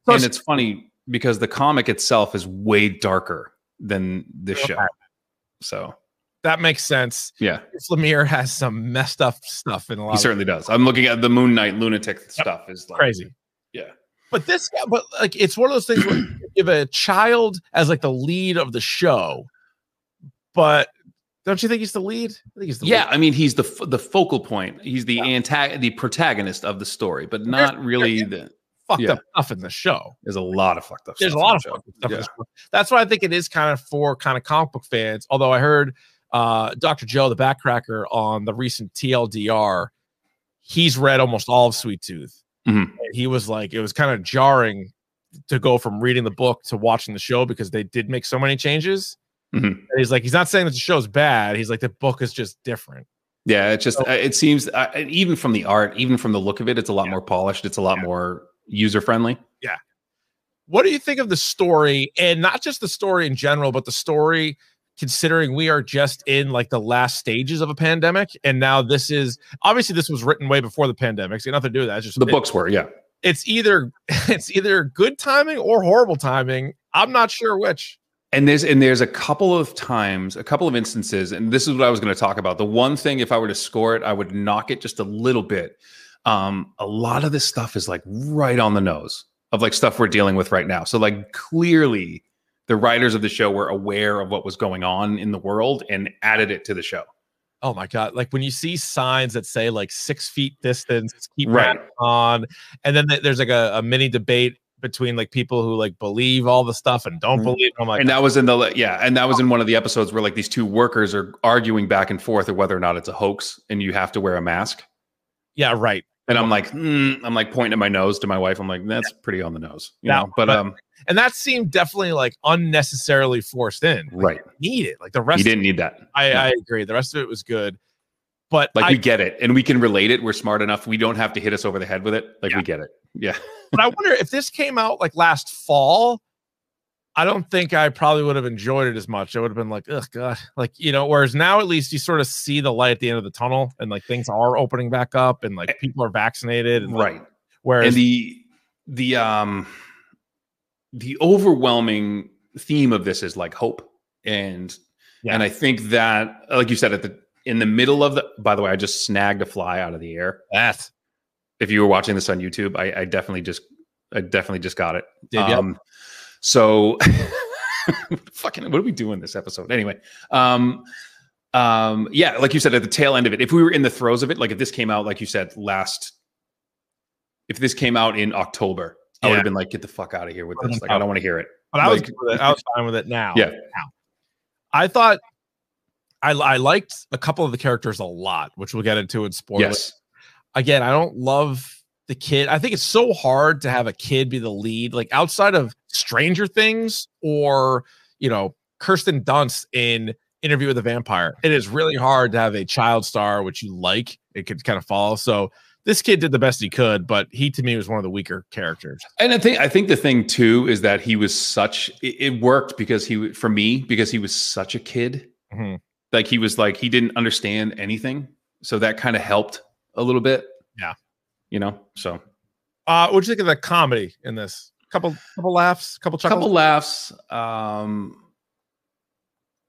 So and it's- it's funny because the comic itself is way darker than this show. So that makes sense. yeah, Lemire has some messed up stuff in a lot he certainly does. I'm looking at the Moon Knight lunatic stuff. Is like, crazy. Yeah. But this, guy, but like, it's one of those things where [clears throat] you give a child as like the lead of the show, but don't you think he's the lead? I think he's the Yeah, lead. I mean, he's the f- the focal point. He's the antag- the protagonist of the story, but not really the fucked yeah. up stuff in the show. There's a lot of fucked up. There's a lot of fucked up stuff. Yeah. the show. That's why I think it is kind of for kind of comic book fans. Although I heard uh, Dr. Joe, the backcracker, on the recent TLDR, he's read almost all of Sweet Tooth. Mhm. He was like, it was kind of jarring to go from reading the book to watching the show because they did make so many changes. Mhm. And he's like, he's not saying that the show's bad. He's like, the book is just different. Yeah, it just uh, it seems uh, even from the art, even from the look of it, it's a lot more polished. It's a lot more user friendly. Yeah. What do you think of the story, and not just the story in general, but the story considering we are just in like the last stages of a pandemic, and now this is obviously this was written way before the pandemic, so nothing to do with that. It's just The it- books were, yeah. It's either [laughs] it's either good timing or horrible timing. I'm not sure which. And there's and there's a couple of times, a couple of instances, and this is what I was going to talk about. The one thing, if I were to score it, I would knock it just a little bit. Um, a lot of this stuff is like right on the nose of like stuff we're dealing with right now. So like clearly, the writers of the show were aware of what was going on in the world and added it to the show. Oh my god! Like when you see signs that say like six feet distance, keep Right. on, and then there's like a, a mini debate between like people who like believe all the stuff and don't believe. I'm like, and that was in the yeah, and that was in one of the episodes where like these two workers are arguing back and forth of whether or not it's a hoax, and you have to wear a mask. yeah, right. And I'm like, mm, I'm like pointing at my nose to my wife. I'm like, that's pretty on the nose, you Yeah, know. But um, and that seemed definitely like unnecessarily forced in. Like, right, need it. Like the rest, you didn't need that. I, No. I agree. The rest of it was good, but Like I, we get it, and we can relate it. We're smart enough. We don't have to hit us over the head with it. Like we get it. Yeah. but I wonder if this came out like last fall. I don't think I probably would have enjoyed it as much. I would have been like, oh God!" Like you know. Whereas now, at least you sort of see the light at the end of the tunnel, and like things are opening back up, and like people are vaccinated, and like, right. Whereas and the the um the overwhelming theme of this is like hope and yeah. and i think that like you said at the in the middle of the by the way i just snagged a fly out of the air that if you were watching this on youtube i, I definitely just i definitely just got it Did um so [laughs] fucking what are we doing this episode anyway um um yeah like you said at the tail end of it if we were in the throes of it like if this came out like you said last if this came out in october i would have been like get the fuck out of here with this like i don't want to hear it But I was Like- good with it. I was fine with it now. Yeah. Now. I thought I I liked a couple of the characters a lot, which we'll get into in spoilers. yes Again, I don't love the kid. I think it's so hard to have a kid be the lead, like outside of Stranger Things or you know Kirsten Dunst in Interview with a Vampire. It is really hard to have a child star which you like. It could kind of follow. So this kid did the best he could, but he to me was one of the weaker characters. And I think I think the thing too is that he was such it, it worked because he for me because he was such a kid. Mhm. Like he was like he didn't understand anything, so that kind of helped a little bit. Yeah. You know, so Uh, what'd you think of the comedy in this? Couple, couple laughs, couple chuckles. couple laughs. Um,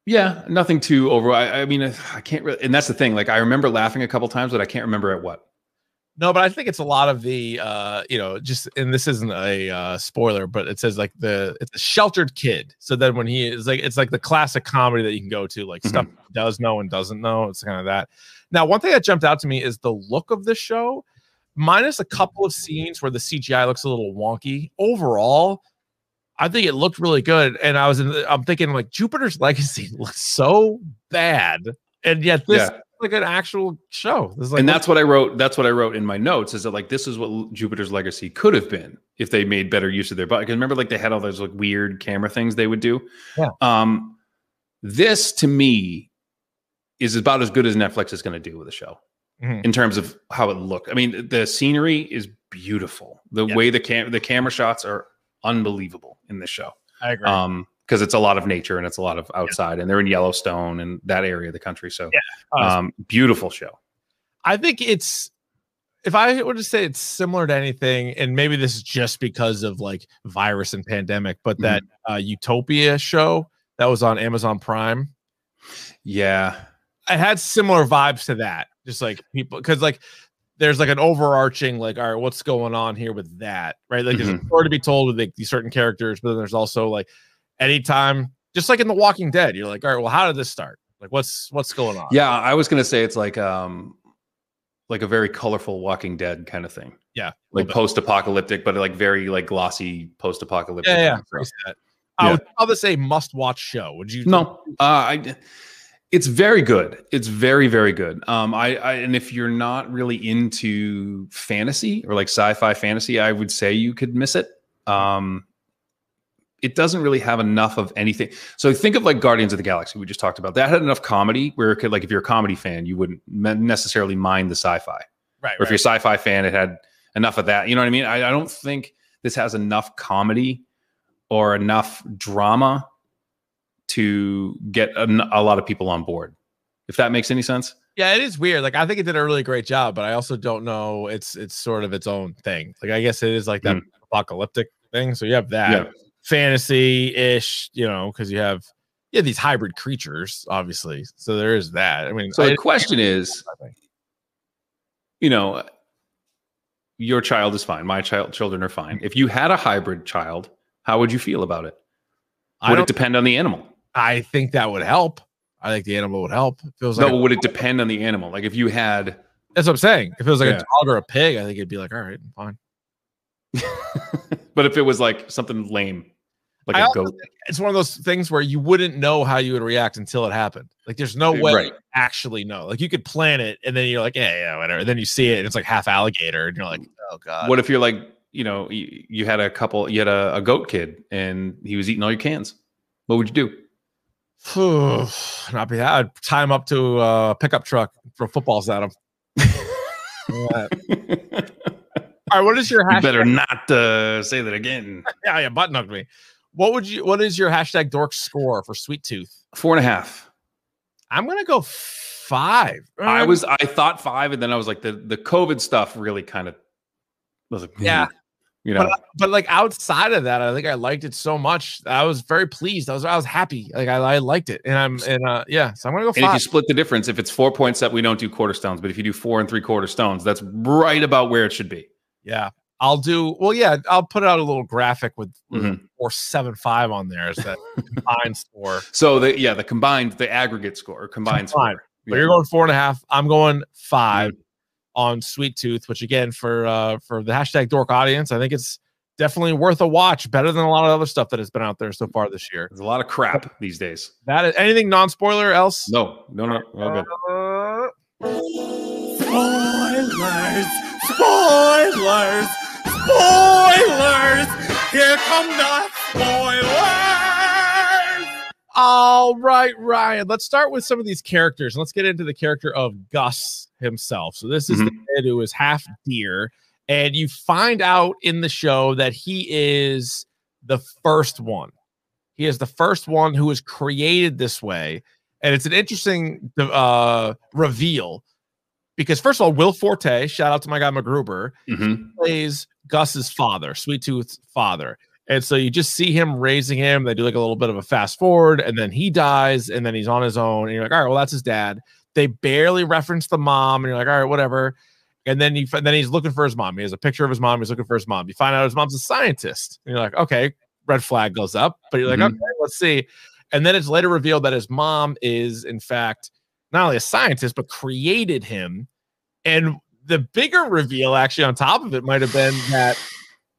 yeah, nothing too over. I, I mean, I can't really, and that's the thing. Like I remember laughing a couple times, but I can't remember at what. No, but I think it's a lot of the, uh, you know, just and this isn't a uh, spoiler, but it says like the it's a sheltered kid. So then when he is like, it's like the classic comedy that you can go to, like stuff he does know and doesn't know. It's kind of that. Now, one thing that jumped out to me is the look of this show, minus a couple of scenes where the CGI looks a little wonky. Overall, I think it looked really good. And I was in, the, I'm thinking like Jupiter's Legacy [laughs] looks so bad, and yet this Yeah. like an actual show. This is like and that's what I wrote. That's what I wrote in my notes. Is that like this is what Jupiter's Legacy could have been if they made better use of their body. Because remember, like they had all those like weird camera things they would do. Yeah. Um, this to me is about as good as Netflix is going to do with a show Mhm. in terms of how it looked. I mean, the scenery is beautiful. The Yeah. way the cam the camera shots are unbelievable in this show. I agree. Um, because it's a lot of nature and it's a lot of outside, and they're in Yellowstone and that area of the country. So, it's um, beautiful show. I think it's if I were to say it's similar to anything, and maybe this is just because of like virus and pandemic, but that Mm-hmm. uh, Utopia show that was on Amazon Prime, Yeah. it had similar vibes to that. Just like people, because like there's like an overarching like, all right, what's going on here with that, right? Like there's a Mhm. story to be told with like these certain characters, but then there's also like anytime, just like in The Walking Dead, you're like, all right, well, how did this start? Like, what's what's going on? Yeah, I was gonna say it's like um like a very colorful Walking Dead kind of thing. Yeah, Like post-apocalyptic, but like very like glossy post-apocalyptic. yeah, yeah. of I stuff. see. I Yeah. would probably say must watch show. Would you? No, uh, I. It's very good. It's very very good. Um, I, I and if you're not really into fantasy or like sci-fi fantasy, I would say you could miss it. Um, it doesn't really have enough of anything. So think of like Guardians of the Galaxy we just talked about. That had enough comedy where it could like if you're a comedy fan, you wouldn't necessarily mind the sci-fi. Right. Or if you're a sci-fi fan, it had enough of that. You know what I mean? I, I don't think this has enough comedy or enough drama to get a, a lot of people on board. If that makes any sense. Yeah, it is weird. Like I think it did a really great job, but I also don't know. It's it's sort of its own thing. Like I guess it is like that apocalyptic thing. So you have that Mm. Yeah. fantasy ish, you know, because you have yeah these hybrid creatures, obviously. So there is that. I mean, So I- the question [laughs] is, you know, your child is fine. My child children are fine. If you had a hybrid child, how would you feel about it? I Would it depend on the animal? I think that would help. I think the animal would help. It was No, like but would it depend on the animal? Like if you had, that's what I'm saying. If it was like Yeah. a dog or a pig, I think it'd be like, all right, fine. [laughs] but if it was like something lame, like I a goat, it's one of those things where you wouldn't know how you would react until it happened. Like there's no Uh, way right. to actually know. Like you could plan it and then you're like, yeah, yeah, whatever. And then you see it and it's like half alligator, and you're like, oh god. what if you're like, you know, you, you had a couple, you had a, a goat kid and he was eating all your cans? What would you do? Not be I'd tie him up to a pickup truck, for footballs [laughs] at him. All right, what is your You better not uh, say that again. [laughs] yeah, yeah, button hooked me. What would you? What is your hashtag dork score for Sweet Tooth? Four and a half. I'm gonna go five. I Um, was, I thought five, and then I was like, the the COVID stuff really kind of was like, Yeah. You know, But, but like outside of that, I think I liked it so much. I was very pleased. I was I was happy. Like I, I liked it, and I'm and uh yeah. So I'm gonna go and if you split the difference, if it's four points set, we don't do quarter stones, but if you do four and three quarter stones, that's right about where it should be. Yeah, I'll do. Well, yeah, I'll put out a little graphic with, Mhm. or seven on there. Is that [laughs] combined score? So the yeah, the combined, the aggregate score, combined Combined. score. But Yeah. you're going four and a half. I'm going five on Sweet Tooth, which again for uh for the hashtag dork audience, I think it's definitely worth a watch. Better than a lot of other stuff that has been out there so far this year. There's a lot of crap these days. That is anything non spoiler else? No, no, no, all good. Spoilers! Spoilers! Spoilers! Here come the spoilers! All right, Ryan. Let's start with some of these characters. Let's get into the character of Gus himself. So this is the kid who is half deer, and you find out in the show that he is the first one. He is the first one who was created this way, and it's an interesting uh, reveal because first of all, Will Forte, shout out to my guy MacGruber, Mhm. plays Gus's father, Sweet Tooth's father. And so you just see him raising him. They do like a little bit of a fast forward, and then he dies, and then he's on his own. And you're like, all right, well, that's his dad. They barely reference the mom, and you're like, all right, whatever. And then you, then he's looking for his mom. He has a picture of his mom. He's looking for his mom. You find out his mom's a scientist, and you're like, okay, red flag goes up. But you're like, Mhm. okay, let's see. And then it's later revealed that his mom is, in fact, not only a scientist but created him. And the bigger reveal, actually, on top of it, might have been that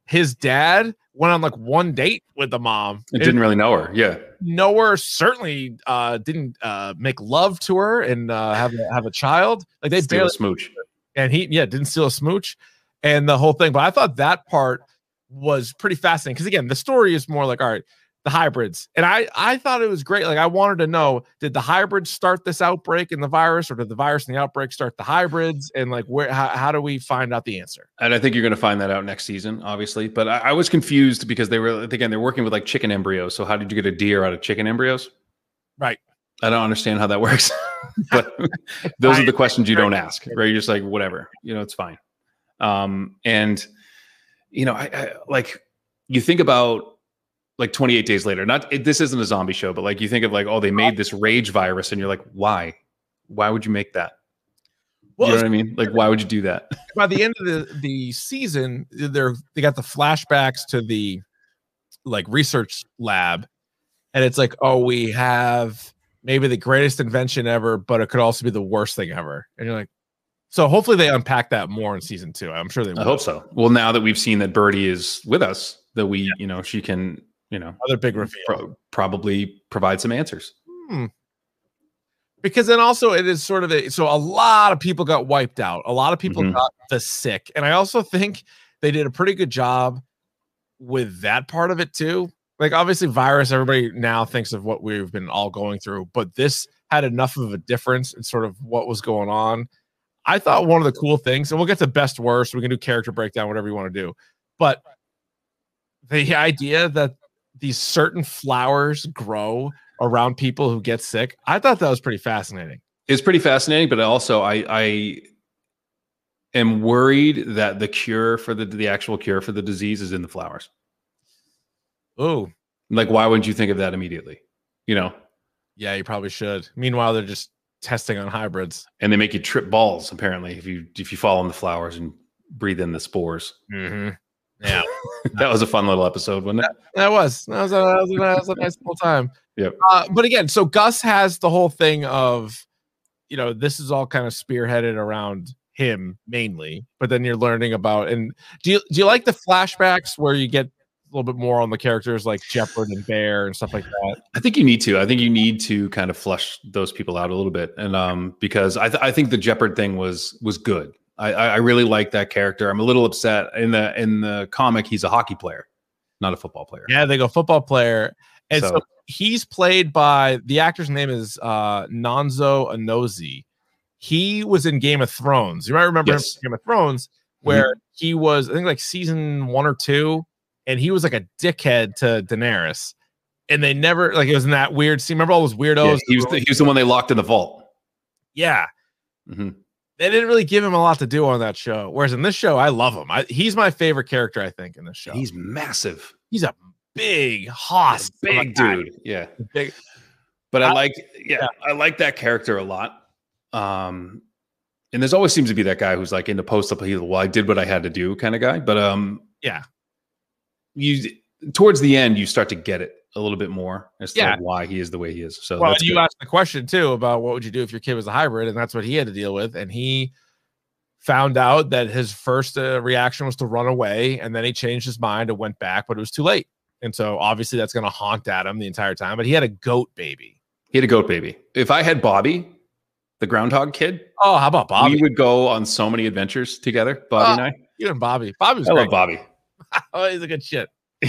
his dad went on like one date with the mom. It didn't really know her. Yeah. Noah certainly uh, didn't uh, make love to her and uh, have a, have a child. Like they Steal a barely smooch. and he yeah didn't steal a smooch and the whole thing. But I thought that part was pretty fascinating because again, the story is more like all right, the hybrids, and I I thought it was great. Like I wanted to know did the hybrids start this outbreak in the virus, or did the virus and the outbreak start the hybrids? And like where how, how do we find out the answer? And I think you're going to find that out next season, obviously. But I, I was confused because they were again they're working with like chicken embryos. So how did you get a deer out of chicken embryos? Right. I don't understand how that works. [laughs] but [laughs] those are the questions you don't ask, right? You're just like whatever, you know, it's fine. Um, and you know, I, I like you think about like 28 days later. Not it, this isn't a zombie show, but like you think of like oh they made this rage virus, and you're like why? Why would you make that? Well, you know what I mean? Like why would you do that? [laughs] by the end of the the season, they're they got the flashbacks to the like research lab, and it's like, oh, we have maybe the greatest invention ever, but it could also be the worst thing ever. And you're like, so hopefully they unpack that more in season two. I'm sure they will. I hope so. Well, now that we've seen that Birdie is with us, that we, you know, she can, you know, other big reveal. pro- probably provide some answers. Hmm. Because then also it is sort of a so a lot of people got wiped out. A lot of people Mhm. got the sick. And I also think they did a pretty good job with that part of it too. Like obviously, virus. Everybody now thinks of what we've been all going through, but this had enough of a difference in sort of what was going on. I thought one of the cool things, and we'll get to best worst. We can do character breakdown, whatever you want to do, but the idea that these certain flowers grow around people who get sick, I thought that was pretty fascinating. It's pretty fascinating, but also I I am worried that the cure for the the actual cure for the disease is in the flowers. Oh, Like, why wouldn't you think of that immediately? You know, yeah, you probably should. Meanwhile, they're just testing on hybrids. and they make you trip balls apparently if you if you fall in the flowers and breathe in the spores. Mm-hmm. Yeah, [laughs] that was a fun little episode, wasn't it? that was that was a, that was a, that was a nice little time. Yep. Uh, but again, so Gus has the whole thing of, you know, this is all kind of spearheaded around him mainly, but then you're learning about and do you do you like the flashbacks where you get a little bit more on the characters like Jepperd and Bear and stuff like that? I think you need to. I think you need to kind of flush those people out a little bit, and um, because I, th- I think the Jepperd thing was was good. I, I really like that character. I'm a little upset in the in the comic. He's a hockey player, not a football player. Yeah, they go football player. And so, So- he's played by the actor's name is uh Nonso Anozie. He was in Game of Thrones. You might remember Yes. him from Game of Thrones, where he was, I think like season one or two, and he was like a dickhead to Daenerys. And they never like it was in that weird scene. Remember all those weirdos? Yeah, he was the, he was the one they locked in the vault. yeah. Mhm. They didn't really give him a lot to do on that show. Whereas in this show, I love him. I, he's my favorite character, I think, in this show. He's massive, He's a big hoss, big dude. Yeah, Big. but I I- like yeah, I like that character a lot. Um, and there's always seems to be that guy who's like into post up. He, Well, I did what I had to do, kind of guy. But um, Yeah. you towards the end you start to get it a little bit more as to Yeah. why he is the way he is. So well, you good. asked the question too about what would you do if your kid was a hybrid, and that's what he had to deal with. And he found out that his first uh, reaction was to run away, and then he changed his mind and went back, but it was too late. And so obviously that's going to haunt Adam the entire time. But he had a goat baby. he had a goat baby. If I had Bobby, the groundhog kid, Oh, how about Bobby? we would go on so many adventures together. Bobby and I. You and Bobby. Bobby was I great. love Bobby. [laughs] oh, he's a good shit. [laughs]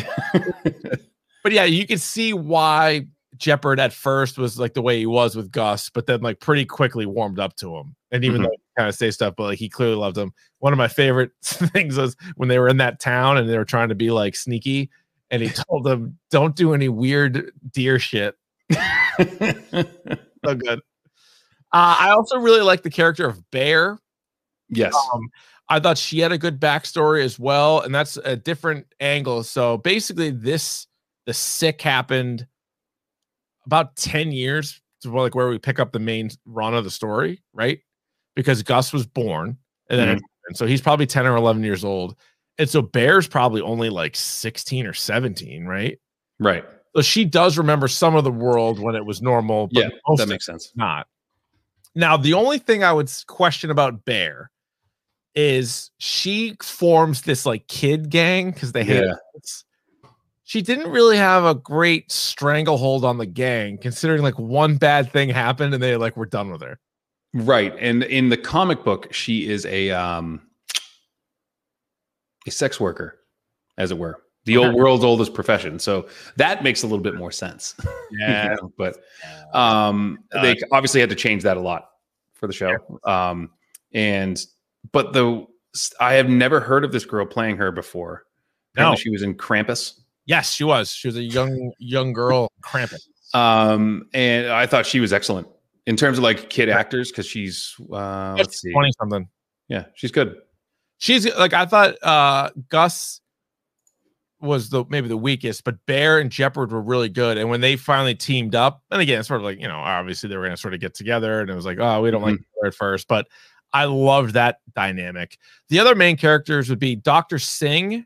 but yeah, you can see why Jepperd at first was like the way he was with Gus, but then like pretty quickly warmed up to him. And even Mhm. though he kind of say stuff, but like he clearly loved him. One of my favorite [laughs] things was when they were in that town and they were trying to be like sneaky, and he [laughs] told them, "Don't do any weird deer shit." [laughs] so good. Uh, I also really like the character of Bear. Yes. Um, I thought she had a good backstory as well, and that's a different angle. So basically, this the sick happened about 10 years to like where we pick up the main run of the story, right? Because Gus was born, and then Mhm. and so he's probably 10 or 11 years old. And so Bear's probably only like 16 or 17, right? Right. So she does remember some of the world when it was normal, but Yeah, most that makes sense. Not. Now, the only thing I would question about Bear is she forms this like kid gang because they hate Yeah. kids. She didn't really have a great stranglehold on the gang, considering like one bad thing happened and they like were done with her. Right. And in the comic book, she is a um a sex worker, as it were. The old world's oldest profession. So that makes a little bit more sense. [laughs] you Yeah. know, but um they obviously had to change that a lot for the show. Um and but the I have never heard of this girl playing her before. Apparently No. she was in Krampus. Yes, she was. She was a young young girl, cramping. Um, and I thought she was excellent in terms of like kid actors because she's uh, let's see, Twenty something. yeah, she's good. She's like I thought uh Gus was the maybe the weakest, but Bear and Jepperd were really good. And when they finally teamed up, and again, it's sort of like, you know, obviously they were gonna sort of get together, and it was like, oh, we don't like Mhm. each at first, but I loved that dynamic. The other main characters would be Dr. Singh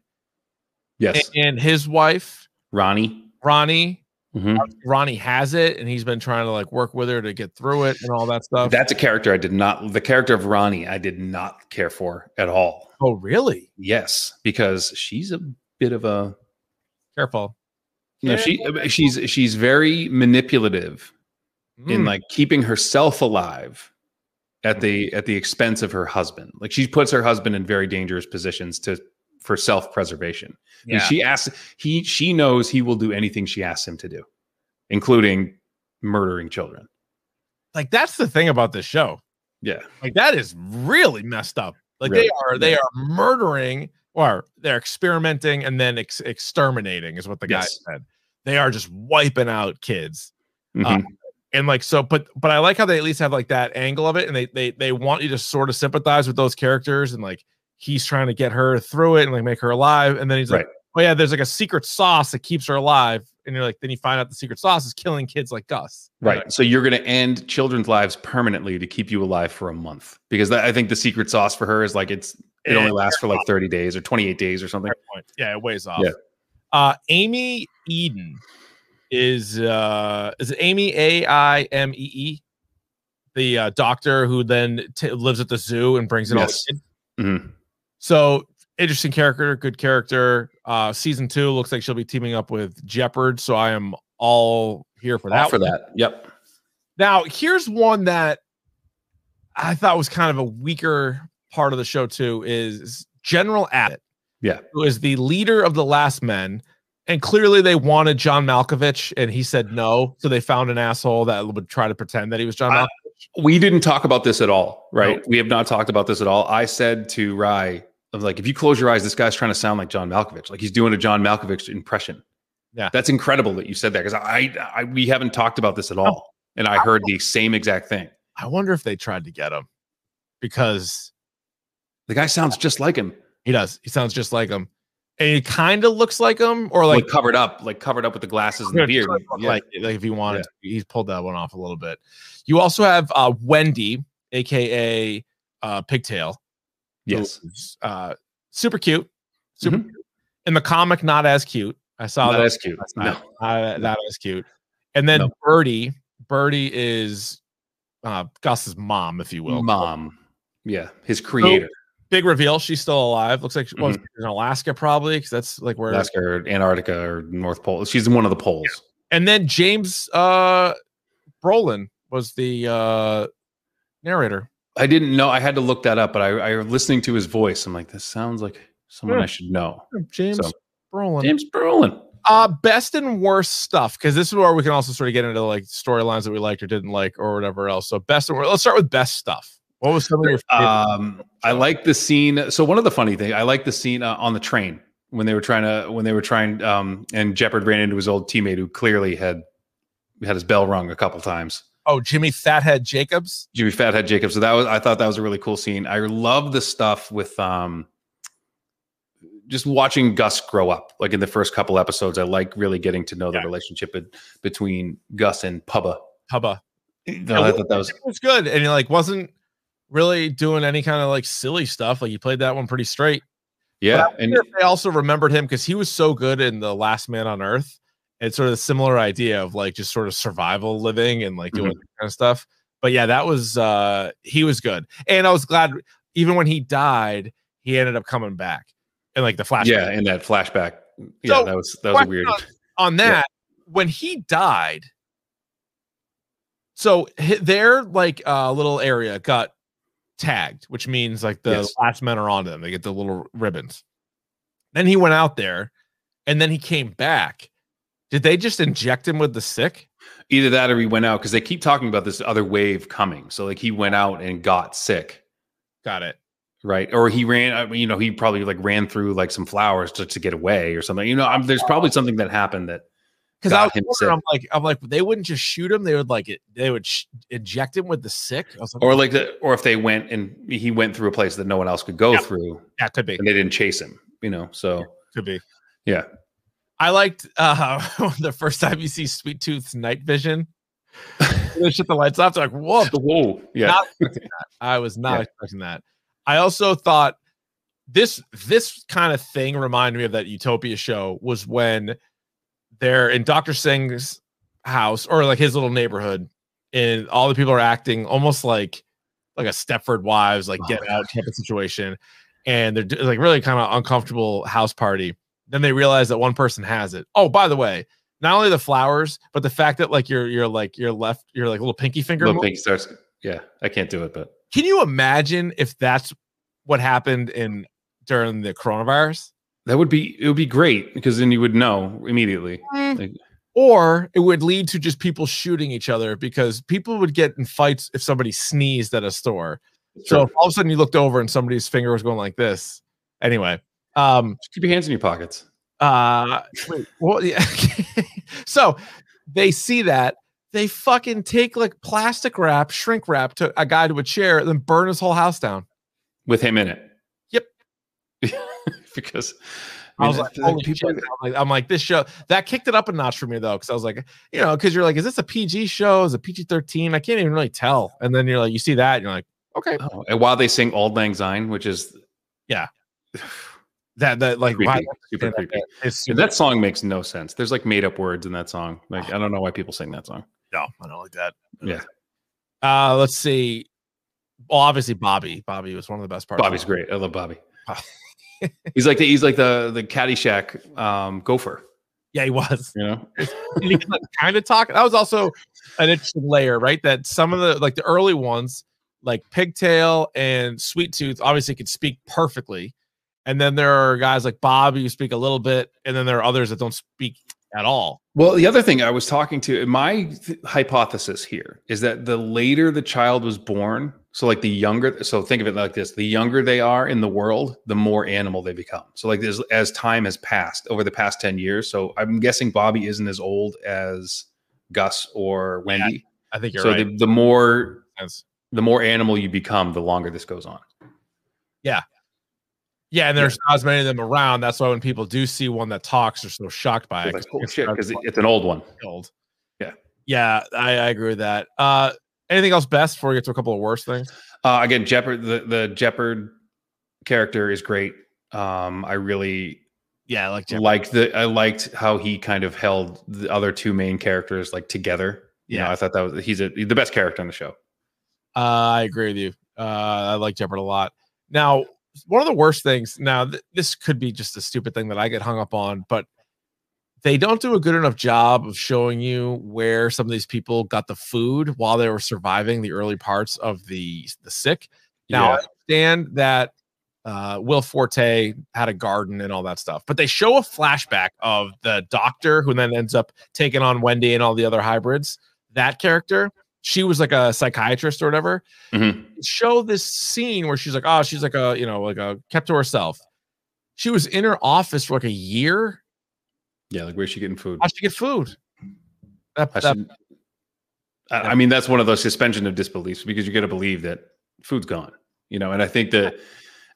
Yes, and his wife, Rani. Rani. Mhm. Rani has it, and he's been trying to like work with her to get through it and all that stuff. That's a character I did not. The character of Rani, I did not care for at all. oh, really? Yes, because she's a bit of a. Careful. No, she she's she's very manipulative in Mm. like keeping herself alive at the at the expense of her husband. Like she puts her husband in very dangerous positions to for self-preservation. And Yeah. she asks he she knows he will do anything she asks him to do, including murdering children. Like that's the thing about this show. Yeah. Like that is really messed up. Like Really, they are they are murdering or they're experimenting and then ex- exterminating is what the guy said. They are just wiping out kids. Mhm. Um, and like so, but but I like how they at least have like that angle of it, and they they they want you to sort of sympathize with those characters, and like he's trying to get her through it and like make her alive, and then he's like, oh yeah, there's like a secret sauce that keeps her alive, and you're like, then you find out the secret sauce is killing kids like Gus. Right. So you're going to end children's lives permanently to keep you alive for a month because that, I think the secret sauce for her is like it's it only lasts for like 30 days or 28 days or something. Yeah, it weighs off. Yeah. Uh Aimee Eden is uh is it Aimee A I M E E? The uh, doctor who then t- lives at the zoo and brings in all the Yes. kids. Mhm. So interesting character, good character. Uh season two looks like she'll be teaming up with Jepperd, so I am all here for that. for one. that. Yep. Now, here's one that I thought was kind of a weaker part of the show too is General Abbot Yeah. who is the leader of the last men. And clearly they wanted John Malkovich and he said no. So they found an asshole that would try to pretend that he was John I- Malkovich. We didn't talk about this at all, right? We have not talked about this at all. I said to Rye, Was like, if you close your eyes, this guy's trying to sound like John Malkovich, like he's doing a John Malkovich impression. Yeah. That's incredible that you said that because I, I, we haven't talked about this at all. And I heard the same exact thing. I wonder if they tried to get him because The guy sounds just like him, he does. He sounds just like him. And he kind of looks like him or like, like, covered up, like covered up with the glasses and the beard. like, Yeah. like, like if he wanted to, he's pulled that one off a little bit. You also have uh Wendy, aka uh Pigtail. Yes. uh super cute. Super cute. In the comic, not as cute. I saw Mm-hmm. Not that as cute. No. Not, not as cute. And then No. Birdie. Birdie is uh Gus's mom, if you will. Mom. Yeah. His creator. Big reveal. She's still alive. Looks like she was Mhm. in Alaska, probably, because that's like where Alaska or Antarctica or North Pole. She's in one of the poles. And then James uh Brolin was the uh narrator. I didn't know. I had to look that up, but I, I listening to his voice. I'm like, this sounds like someone Yeah. I should know. James So, Brolin. James Brolin. Uh best and worst stuff because this is where we can also sort of get into like storylines that we liked or didn't like or whatever else. So best and worst. Let's start with best stuff. What was some of your favorite? Um, I like the scene. So one of the funny things, I like the scene uh, on the train when they were trying to when they were trying um and Jepperd ran into his old teammate who clearly had had his bell rung a couple times. Oh, Jimmy Fathead Jacobs. Jimmy Fathead Jacobs. So that was I thought that was a really cool scene. I love the stuff with um just watching Gus grow up. Like in the first couple episodes, I like really getting to know the relationship be- between Gus and Pubba. Hubba. No, I thought that was It was good. And he like wasn't really doing any kind of like silly stuff. Like he played that one pretty straight. yeah, and they also remembered him because he was so good in the Last Man on Earth. It's sort of a similar idea of like just sort of survival living and like doing Mhm. that kind of stuff. But yeah, that was uh he was good. And I was glad even when he died, he ended up coming back. And like the flashback. yeah, in that flashback. Yeah, So, that was that was weird. On, on that, when he died, so their like uh, little area got tagged, which means like the Yes. last men are on them. They get the little ribbons. Then he went out there, and then he came back. Did they just inject him with the sick? Either that or he went out because they keep talking about this other wave coming. So like he went out and got sick, Got it. right? Or he ran. You know, he probably like ran through like some flowers to, to get away or something. You know, I'm, there's probably something that happened that Because I was got him sick. I'm like, I'm like, they wouldn't just shoot him; they would like. They would sh- inject him with the sick. I was like, or like the, or if they went and he went through a place that no one else could go through that could be, and they didn't chase him. You know, so could be. yeah. I liked uh [laughs] the first time you see Sweet Tooth's night vision. [laughs] they shut the lights off. They're like, whoa, the Whoa, yeah. I was not Yeah. expecting that. I also thought this this kind of thing reminded me of that Utopia show was when they're in Dr. Singh's house or like his little neighborhood, and all the people are acting almost like like a Stepford Wives, like get out type of situation, and they're like really kind of uncomfortable house party. Then they realize that one person has it. Oh, by the way, not only the flowers, but the fact that like your your like your left your like little pinky finger. Little move- pink starts. Yeah, I can't do it, but Can you imagine if that's what happened in during the coronavirus? That would be it would be great because then you would know immediately. Mm. Like, or it would lead to just people shooting each other because people would get in fights if somebody sneezed at a store. So Sure. if all of a sudden you looked over and somebody's finger was going like this. Anyway, um, just keep your hands in your pockets. uh, wait, well, yeah. [laughs] so they see that they fucking take like plastic wrap, shrink wrap to a guy to a chair, then burn his whole house down. with him in it. Yep. [laughs] because I was mean, like, the- the holy people-. I'm like, I'm like, this show that kicked it up a notch for me though, because I was like, you know, because you're like, is this a PG show? Is it PG 13? I can't even really tell. And then you're like, you see that, and you're like, okay, Oh, and while they sing "Auld Lang Syne," which is yeah, [sighs] [laughs] that that like creepy, why- super that- creepy. It's And that song makes no sense. There's like made up words in that song. Like I don't know why people sing that song. No, I don't like that. Yeah, Uh, let's see. Well, obviously Bobby. Bobby was one of the best parts. Bobby's great. I love Bobby. [laughs] he's like the he's like the the Caddyshack um, gopher. Yeah, he was. You know, and he like, kind of talk. That was also an interesting layer, right? That some of the like the early ones, like Pigtail and Sweet Tooth, obviously could speak perfectly. And then there are guys like Bobby who speak a little bit, and then there are others that don't speak at all. Well, the other thing I was talking to, my th- hypothesis here is that the later the child was born, so like the younger, so think of it like this: the younger they are in the world, the more animal they become. So like this, as time has passed over the past ten years, so I'm guessing Bobby isn't as old as Gus or Wendy. I think you're so right. the, the more the more animal you become, the longer this goes on. Yeah. Yeah, and there's not as many of them around. That's why when people do see one that talks, they're so shocked by it. Like, it's shit, not 'cause it- it's an old one. Old. Yeah. Yeah, I, I agree with that. Uh anything else best before we get to a couple of worse things? Uh, again, Jepperd, the, the Jepperd character is great. Um, I really yeah, I like like the I liked how he kind of held the other two main characters like together. You know, Yeah. I thought that was he's a, the best character on the show. Uh, I agree with you. Uh, I like Jepperd a lot. Now, one of the worst things. Now, th- this could be just a stupid thing that I get hung up on, but they don't do a good enough job of showing you where some of these people got the food while they were surviving the early parts of the the sick. Now, I Yeah. understand that uh, Will Forte had a garden and all that stuff, but they show a flashback of the doctor who then ends up taking on Wendy and all the other hybrids. That character, she was like a psychiatrist or whatever. Mhm. Show this scene where she's like, oh, she's like a, you know, like a kept to herself. She was in her office for like a year. Yeah, like where's she getting food? How'd she get food? That- I, that- should- I, I mean, that's one of those suspension of disbeliefs because you got to believe that food's gone. You know, and I think that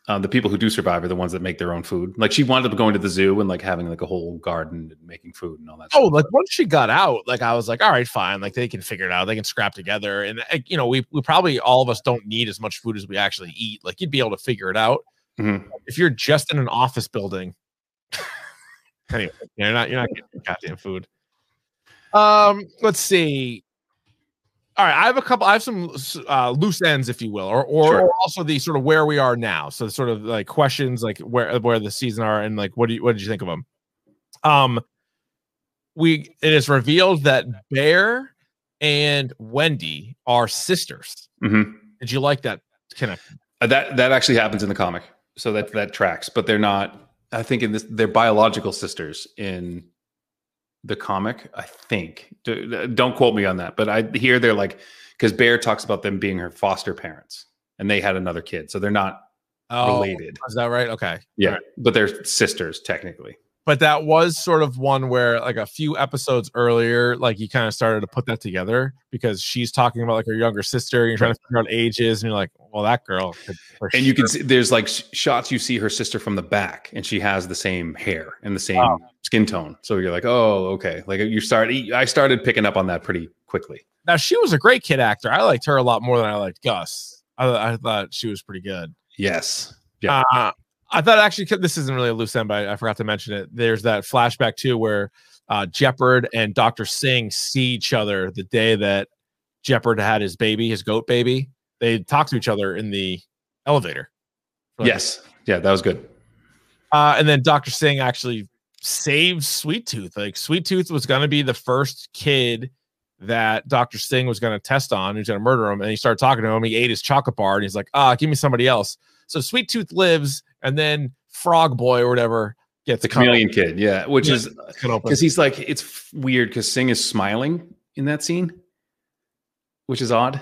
um, the people who do survive are the ones that make their own food. Like she wound up going to the zoo and like having like a whole garden and making food and all that. Oh, like once she got out, like I was like, all right, fine. Like they can figure it out. They can scrap together. And uh, you know, we we probably all of us don't need as much food as we actually eat. Like you'd be able to figure it out. Mhm. If you're just in an office building, [laughs] anyway, you're not you're not getting goddamn food. Um, let's see. All right, I have a couple. I have some uh, loose ends, if you will, or or, Sure. or also the sort of where we are now. So sort of like questions, like where where the season are, and like what do you what did you think of them? Um, we it is revealed that Bear and Wendy are sisters. Mm-hmm. Did you like that connection? Uh, that that actually happens in the comic, so that that tracks. But they're not. I think in this, they're biological sisters in the comic. I think. Don't quote me on that, but I hear they're like because Bear talks about them being her foster parents, and they had another kid, so they're not oh, related. Is that right? Okay. Yeah, right. but they're sisters technically. But that was sort of one where, like a few episodes earlier, like you kind of started to put that together because she's talking about like her younger sister, and you're trying to figure out ages, and you're like, well, that girl. And you can see there's like sh- shots you see her sister from the back, and she has the same hair and the same Oh. skin tone. So you're like, oh, okay. Like you start. I started picking up on that pretty quickly. now she was a great kid actor. I liked her a lot more than I liked Gus. I, I thought she was pretty good. Yes. Yeah. Uh, I thought actually this isn't really a loose end, but I, I forgot to mention it. There's that flashback too where uh, Jepperd and Doctor Singh see each other the day that Jepperd had his baby, his goat baby. They talk to each other in the elevator. yes. Yeah, that was good. Uh, and then Dr. Singh actually saves Sweet Tooth. Like Sweet Tooth was going to be the first kid that Dr. Singh was going to test on, who's going to murder him. And he started talking to him. He ate his chocolate bar and he's like, ah, give me somebody else. So Sweet Tooth lives. And then Frog Boy or whatever gets the chameleon kid, yeah, which Yeah, is because he's like it's weird because Singh is smiling in that scene, which is odd.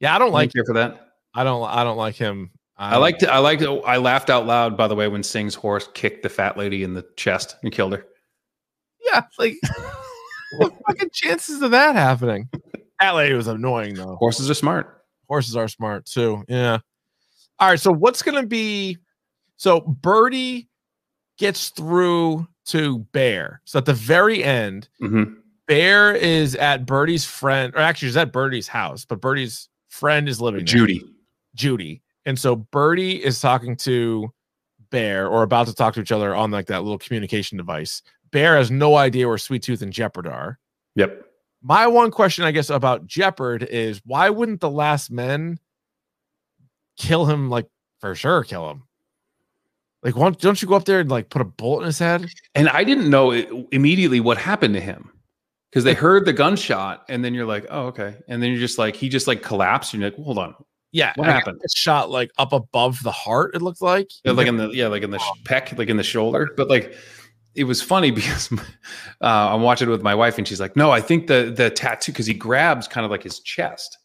Yeah, I don't like. care for that. I don't. I don't like him. I liked. I liked. Oh, I laughed out loud by the way when Singh's horse kicked the fat lady in the chest and killed her. Yeah, like [laughs] what fucking chances of that happening? That lady was annoying though. Horses are smart. Horses are smart too. Yeah. All right. So what's gonna be? So Birdie gets through to Bear. So at the very end, Mhm. Bear is at Birdie's friend, or actually, she's at Birdie's house, but Birdie's friend is living there. Judy. Judy. And so Birdie is talking to Bear or about to talk to each other on like that little communication device. Bear has no idea where Sweet Tooth and Jepperd are. Yep. My one question, I guess, about Jepperd is why wouldn't the last men kill him? Like for sure, kill him. Like, why, don't you go up there and like put a bullet in his head? And I didn't know i- immediately what happened to him because they heard the gunshot, and then you're like, "Oh, okay," and then you're just like, he just like collapsed, and you're like, "Hold on, Yeah, What happened? Shot like up above the heart. It looked like. Yeah, like in the yeah, like in the sh- pec, like in the shoulder. But like, it was funny [laughs] because uh, I'm watching it with my wife, and she's like, "No, I think the the tattoo because he grabs kind of like his chest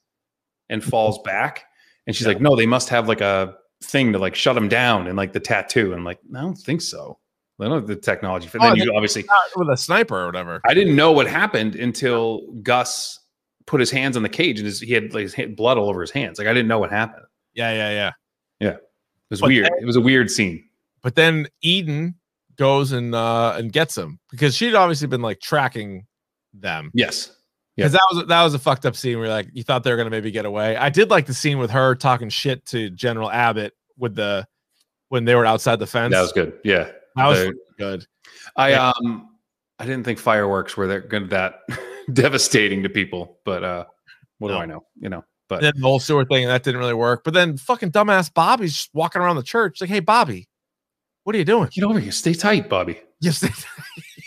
and falls back." And she's like, "No, they must have like a thing to like shut him down and like the tattoo." And I'm like, "I don't think so. I don't have the technology for." Oh, Then you obviously, with a sniper or whatever. I didn't know what happened until Gus put his hands on the cage and his, he had like his blood all over his hands. Like I didn't know what happened. Yeah, yeah, yeah. Yeah, it was But weird. then- it was a weird scene. But then Eden goes and uh and gets him because she'd obviously been like tracking them. Yes. Because that was that was a fucked up scene where like you thought they were gonna maybe get away. I did like the scene with her talking shit to General Abbot with the when they were outside the fence. That was good. Yeah, That was The- good. I Yeah. um I didn't think fireworks were that good that [laughs] devastating to people, but uh what do I know? You know, but then the whole sewer thing that didn't really work. But then fucking dumbass Bobby's just walking around the church like, hey Bobby, what are you doing? get over here. Stay tight, Bobby. Yes,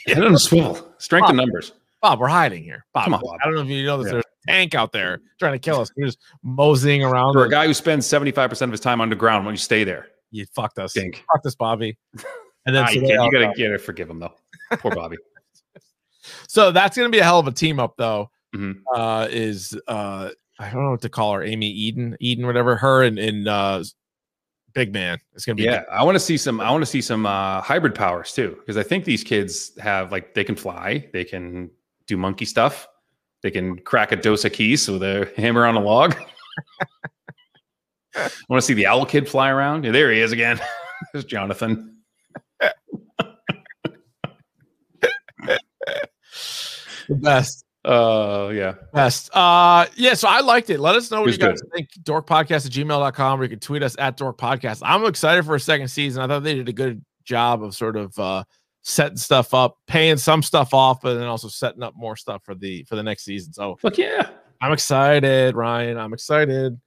Head [laughs] on a swivel. Strength in numbers. Bob, we're hiding here. Bob, Come on, Bob. I don't know if you know this. Yeah. There's a tank out there trying to kill us. We're just moseying around. For a guy who spends 75% of his time underground, when you stay there. you fucked us. Stink. Fucked us, Bobby. [laughs] And then Ah, so you, you gotta get it. forgive him though. Poor Bobby. [laughs] So that's gonna be a hell of a team up, though. Mhm. Uh, is uh, I don't know what to call her, Aimee Eden, Eden, whatever. Her and, and uh, Big Man. It's gonna be Yeah, I want to see some. I want to see some uh, hybrid powers too, because I think these kids have like they can fly, they can do monkey stuff, they can crack a dose of keys with a hammer on a log. I want to see the owl kid fly around. Yeah, there he is again. [laughs] There's Jonathan. the best. Uh, yeah. Best. Uh yeah, so I liked it. Let us know what you guys good. think. Dorkpodcast at gmail.com or you can tweet us at Dork Podcast. I'm excited for a second season. I thought they did a good job of sort of uh setting stuff up, paying some stuff off, but then also setting up more stuff for the for the next season. So Fuck yeah. I'm excited, Ryan. I'm excited.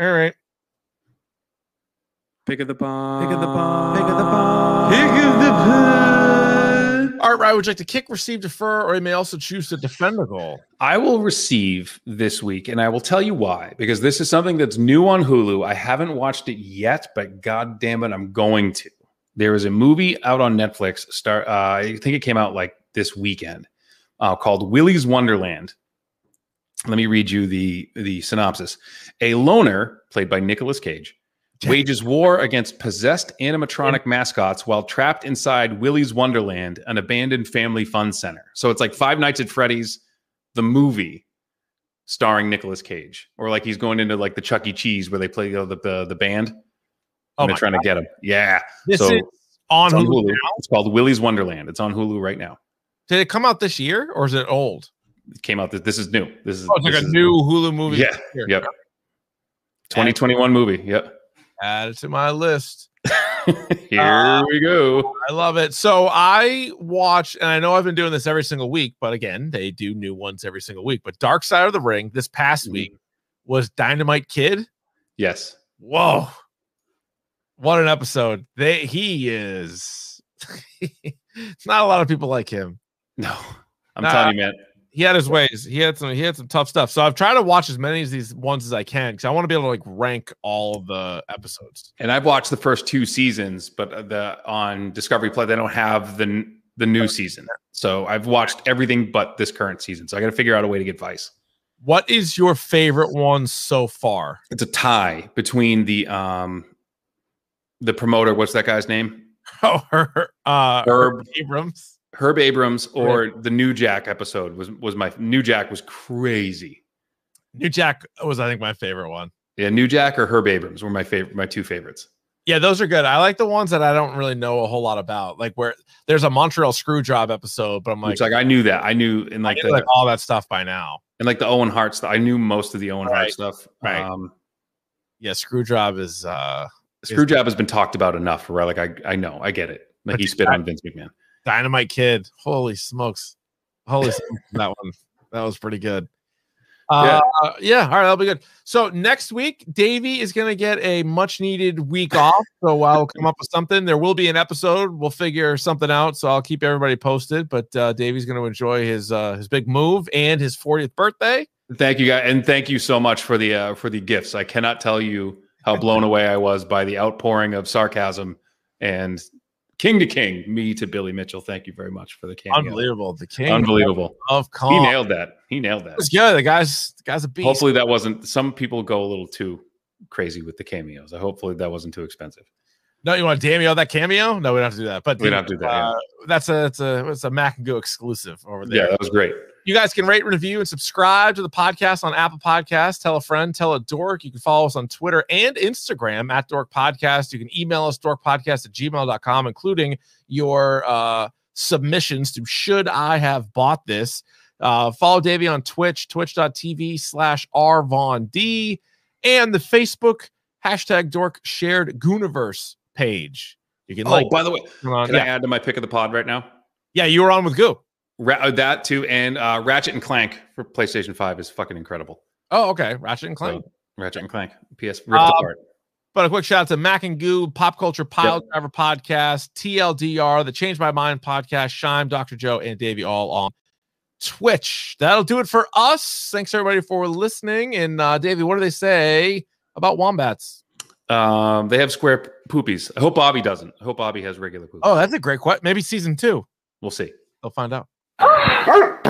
All right. Pick of the bomb. Pick of the bomb. Pick of the bomb. Pick of the All right, Ryan, would you like to kick, receive, defer, or you may also choose to defend the goal? I will receive this week, and I will tell you why. Because this is something that's new on Hulu. I haven't watched it yet, but god damn it, I'm going to. There is a movie out on Netflix. Start. Uh, I think it came out like this weekend, uh, called Willy's Wonderland. Let me read you the the synopsis. A loner, played by Nicolas Cage, [laughs] wages war against possessed animatronic mascots while trapped inside Willy's Wonderland, an abandoned family fun center. So it's like Five Nights at Freddy's, the movie, starring Nicolas Cage, or like he's going into like the Chuck E. Cheese where they play you know, the, the the band. Oh they're my trying to get him. Yeah. This so is on it's on Hulu? It's called Willy's Wonderland. It's on Hulu right now. Did it come out this year or is it old? It came out. This, this is new. This is Oh, it's like a is- new Hulu movie. Yeah. Yep. 2021 movie. Yep. Add it to my list. [laughs] Here Uh, we go. I love it. So I watch, and I know I've been doing this every single week, but again, they do new ones every single week. But Dark Side of the Ring this past Mm-hmm. week was Dynamite Kid. Yes. Whoa. What an episode. They he is it's [laughs] not a lot of people like him. No. I'm Nah. telling you, man. he had his ways. He had some he had some tough stuff. So I've tried to watch as many of these ones as I can because I want to be able to like rank all the episodes. And I've watched the first two seasons, but the on Discovery Play they don't have the the new season. So I've watched everything but this current season. So I got to figure out a way to get Vice. What is your favorite one so far? It's a tie between the um the promoter. What's that guy's name? [laughs] Oh, her, uh, Herb Abrams. Herb Abrams or the New Jack episode was was my New Jack was crazy. New Jack was I think my favorite one. Yeah, New Jack or Herb Abrams were my favorite, my two favorites. Yeah, those are good. I like the ones that I don't really know a whole lot about. Like where there's a Montreal screw job episode, but I'm like, It's like I knew that. I knew in like the like all that stuff by now. and like the Owen Hart stuff. I knew most of the Owen Hart stuff. right. Um, Yeah, screw job is uh Screwjob has been talked about enough. right? like I I know I get it. Like he spit on Vince McMahon. Dynamite Kid. Holy smokes. Holy [laughs] smokes, that one. That was pretty good. Uh, yeah. all right, that'll be good. So next week, Davey is going to get a much needed week off. So I'll come up with something. There will be an episode. We'll figure something out. So I'll keep everybody posted. But uh, Davey's going to enjoy his uh, his big move and his 40th birthday. Thank you guys, and thank you so much for the uh, for the gifts. I cannot tell you how blown away I was by the outpouring of sarcasm and king to king, me to Billy Mitchell. Thank you very much for the cameo. Unbelievable. The king Unbelievable. of Kong. He nailed that. He nailed that. It was good. The guy's the guy's a beast. Hopefully that wasn't. Some people go a little too crazy with the cameos. I hopefully that wasn't too expensive. No, you want to cameo that cameo? No, we don't have to do that. But We don't have to do that, yeah. Uh, that's a it's a it's a Mac and Goo exclusive over there. Yeah, that was great. You guys can rate, review, and subscribe to the podcast on Apple Podcasts. Tell a friend, tell a dork. You can follow us on Twitter and Instagram at Dork Podcast. You can email us dorkpodcast at gmail.com, including your uh, submissions to should I have bought this. Uh, follow Davey on Twitch, twitch.tv slash rvond, and the Facebook hashtag dork shared Gooniverse page. You can Oh, like by the way, can yeah. I add to my pick of the pod right now? Yeah, you were on with Goo. Ra- uh, that too, and uh, Ratchet and Clank for PlayStation Five is fucking incredible. Oh, okay. Ratchet and Clank. So, Ratchet and Clank, PS ripped Uh, apart. But a quick shout out to Mac and Goo, Pop Culture Pile Driver Podcast, TLDR, the Change My Mind Podcast, Shime, Dr. Joe, and Davey all on Twitch. That'll do it for us. Thanks everybody for listening. And uh Davey, what do they say about wombats? Um, they have square poopies. I hope Bobby doesn't. I hope Bobby has regular poopies. Oh, that's a great question. Maybe season two. We'll see. They'll find out. Ah! Arr!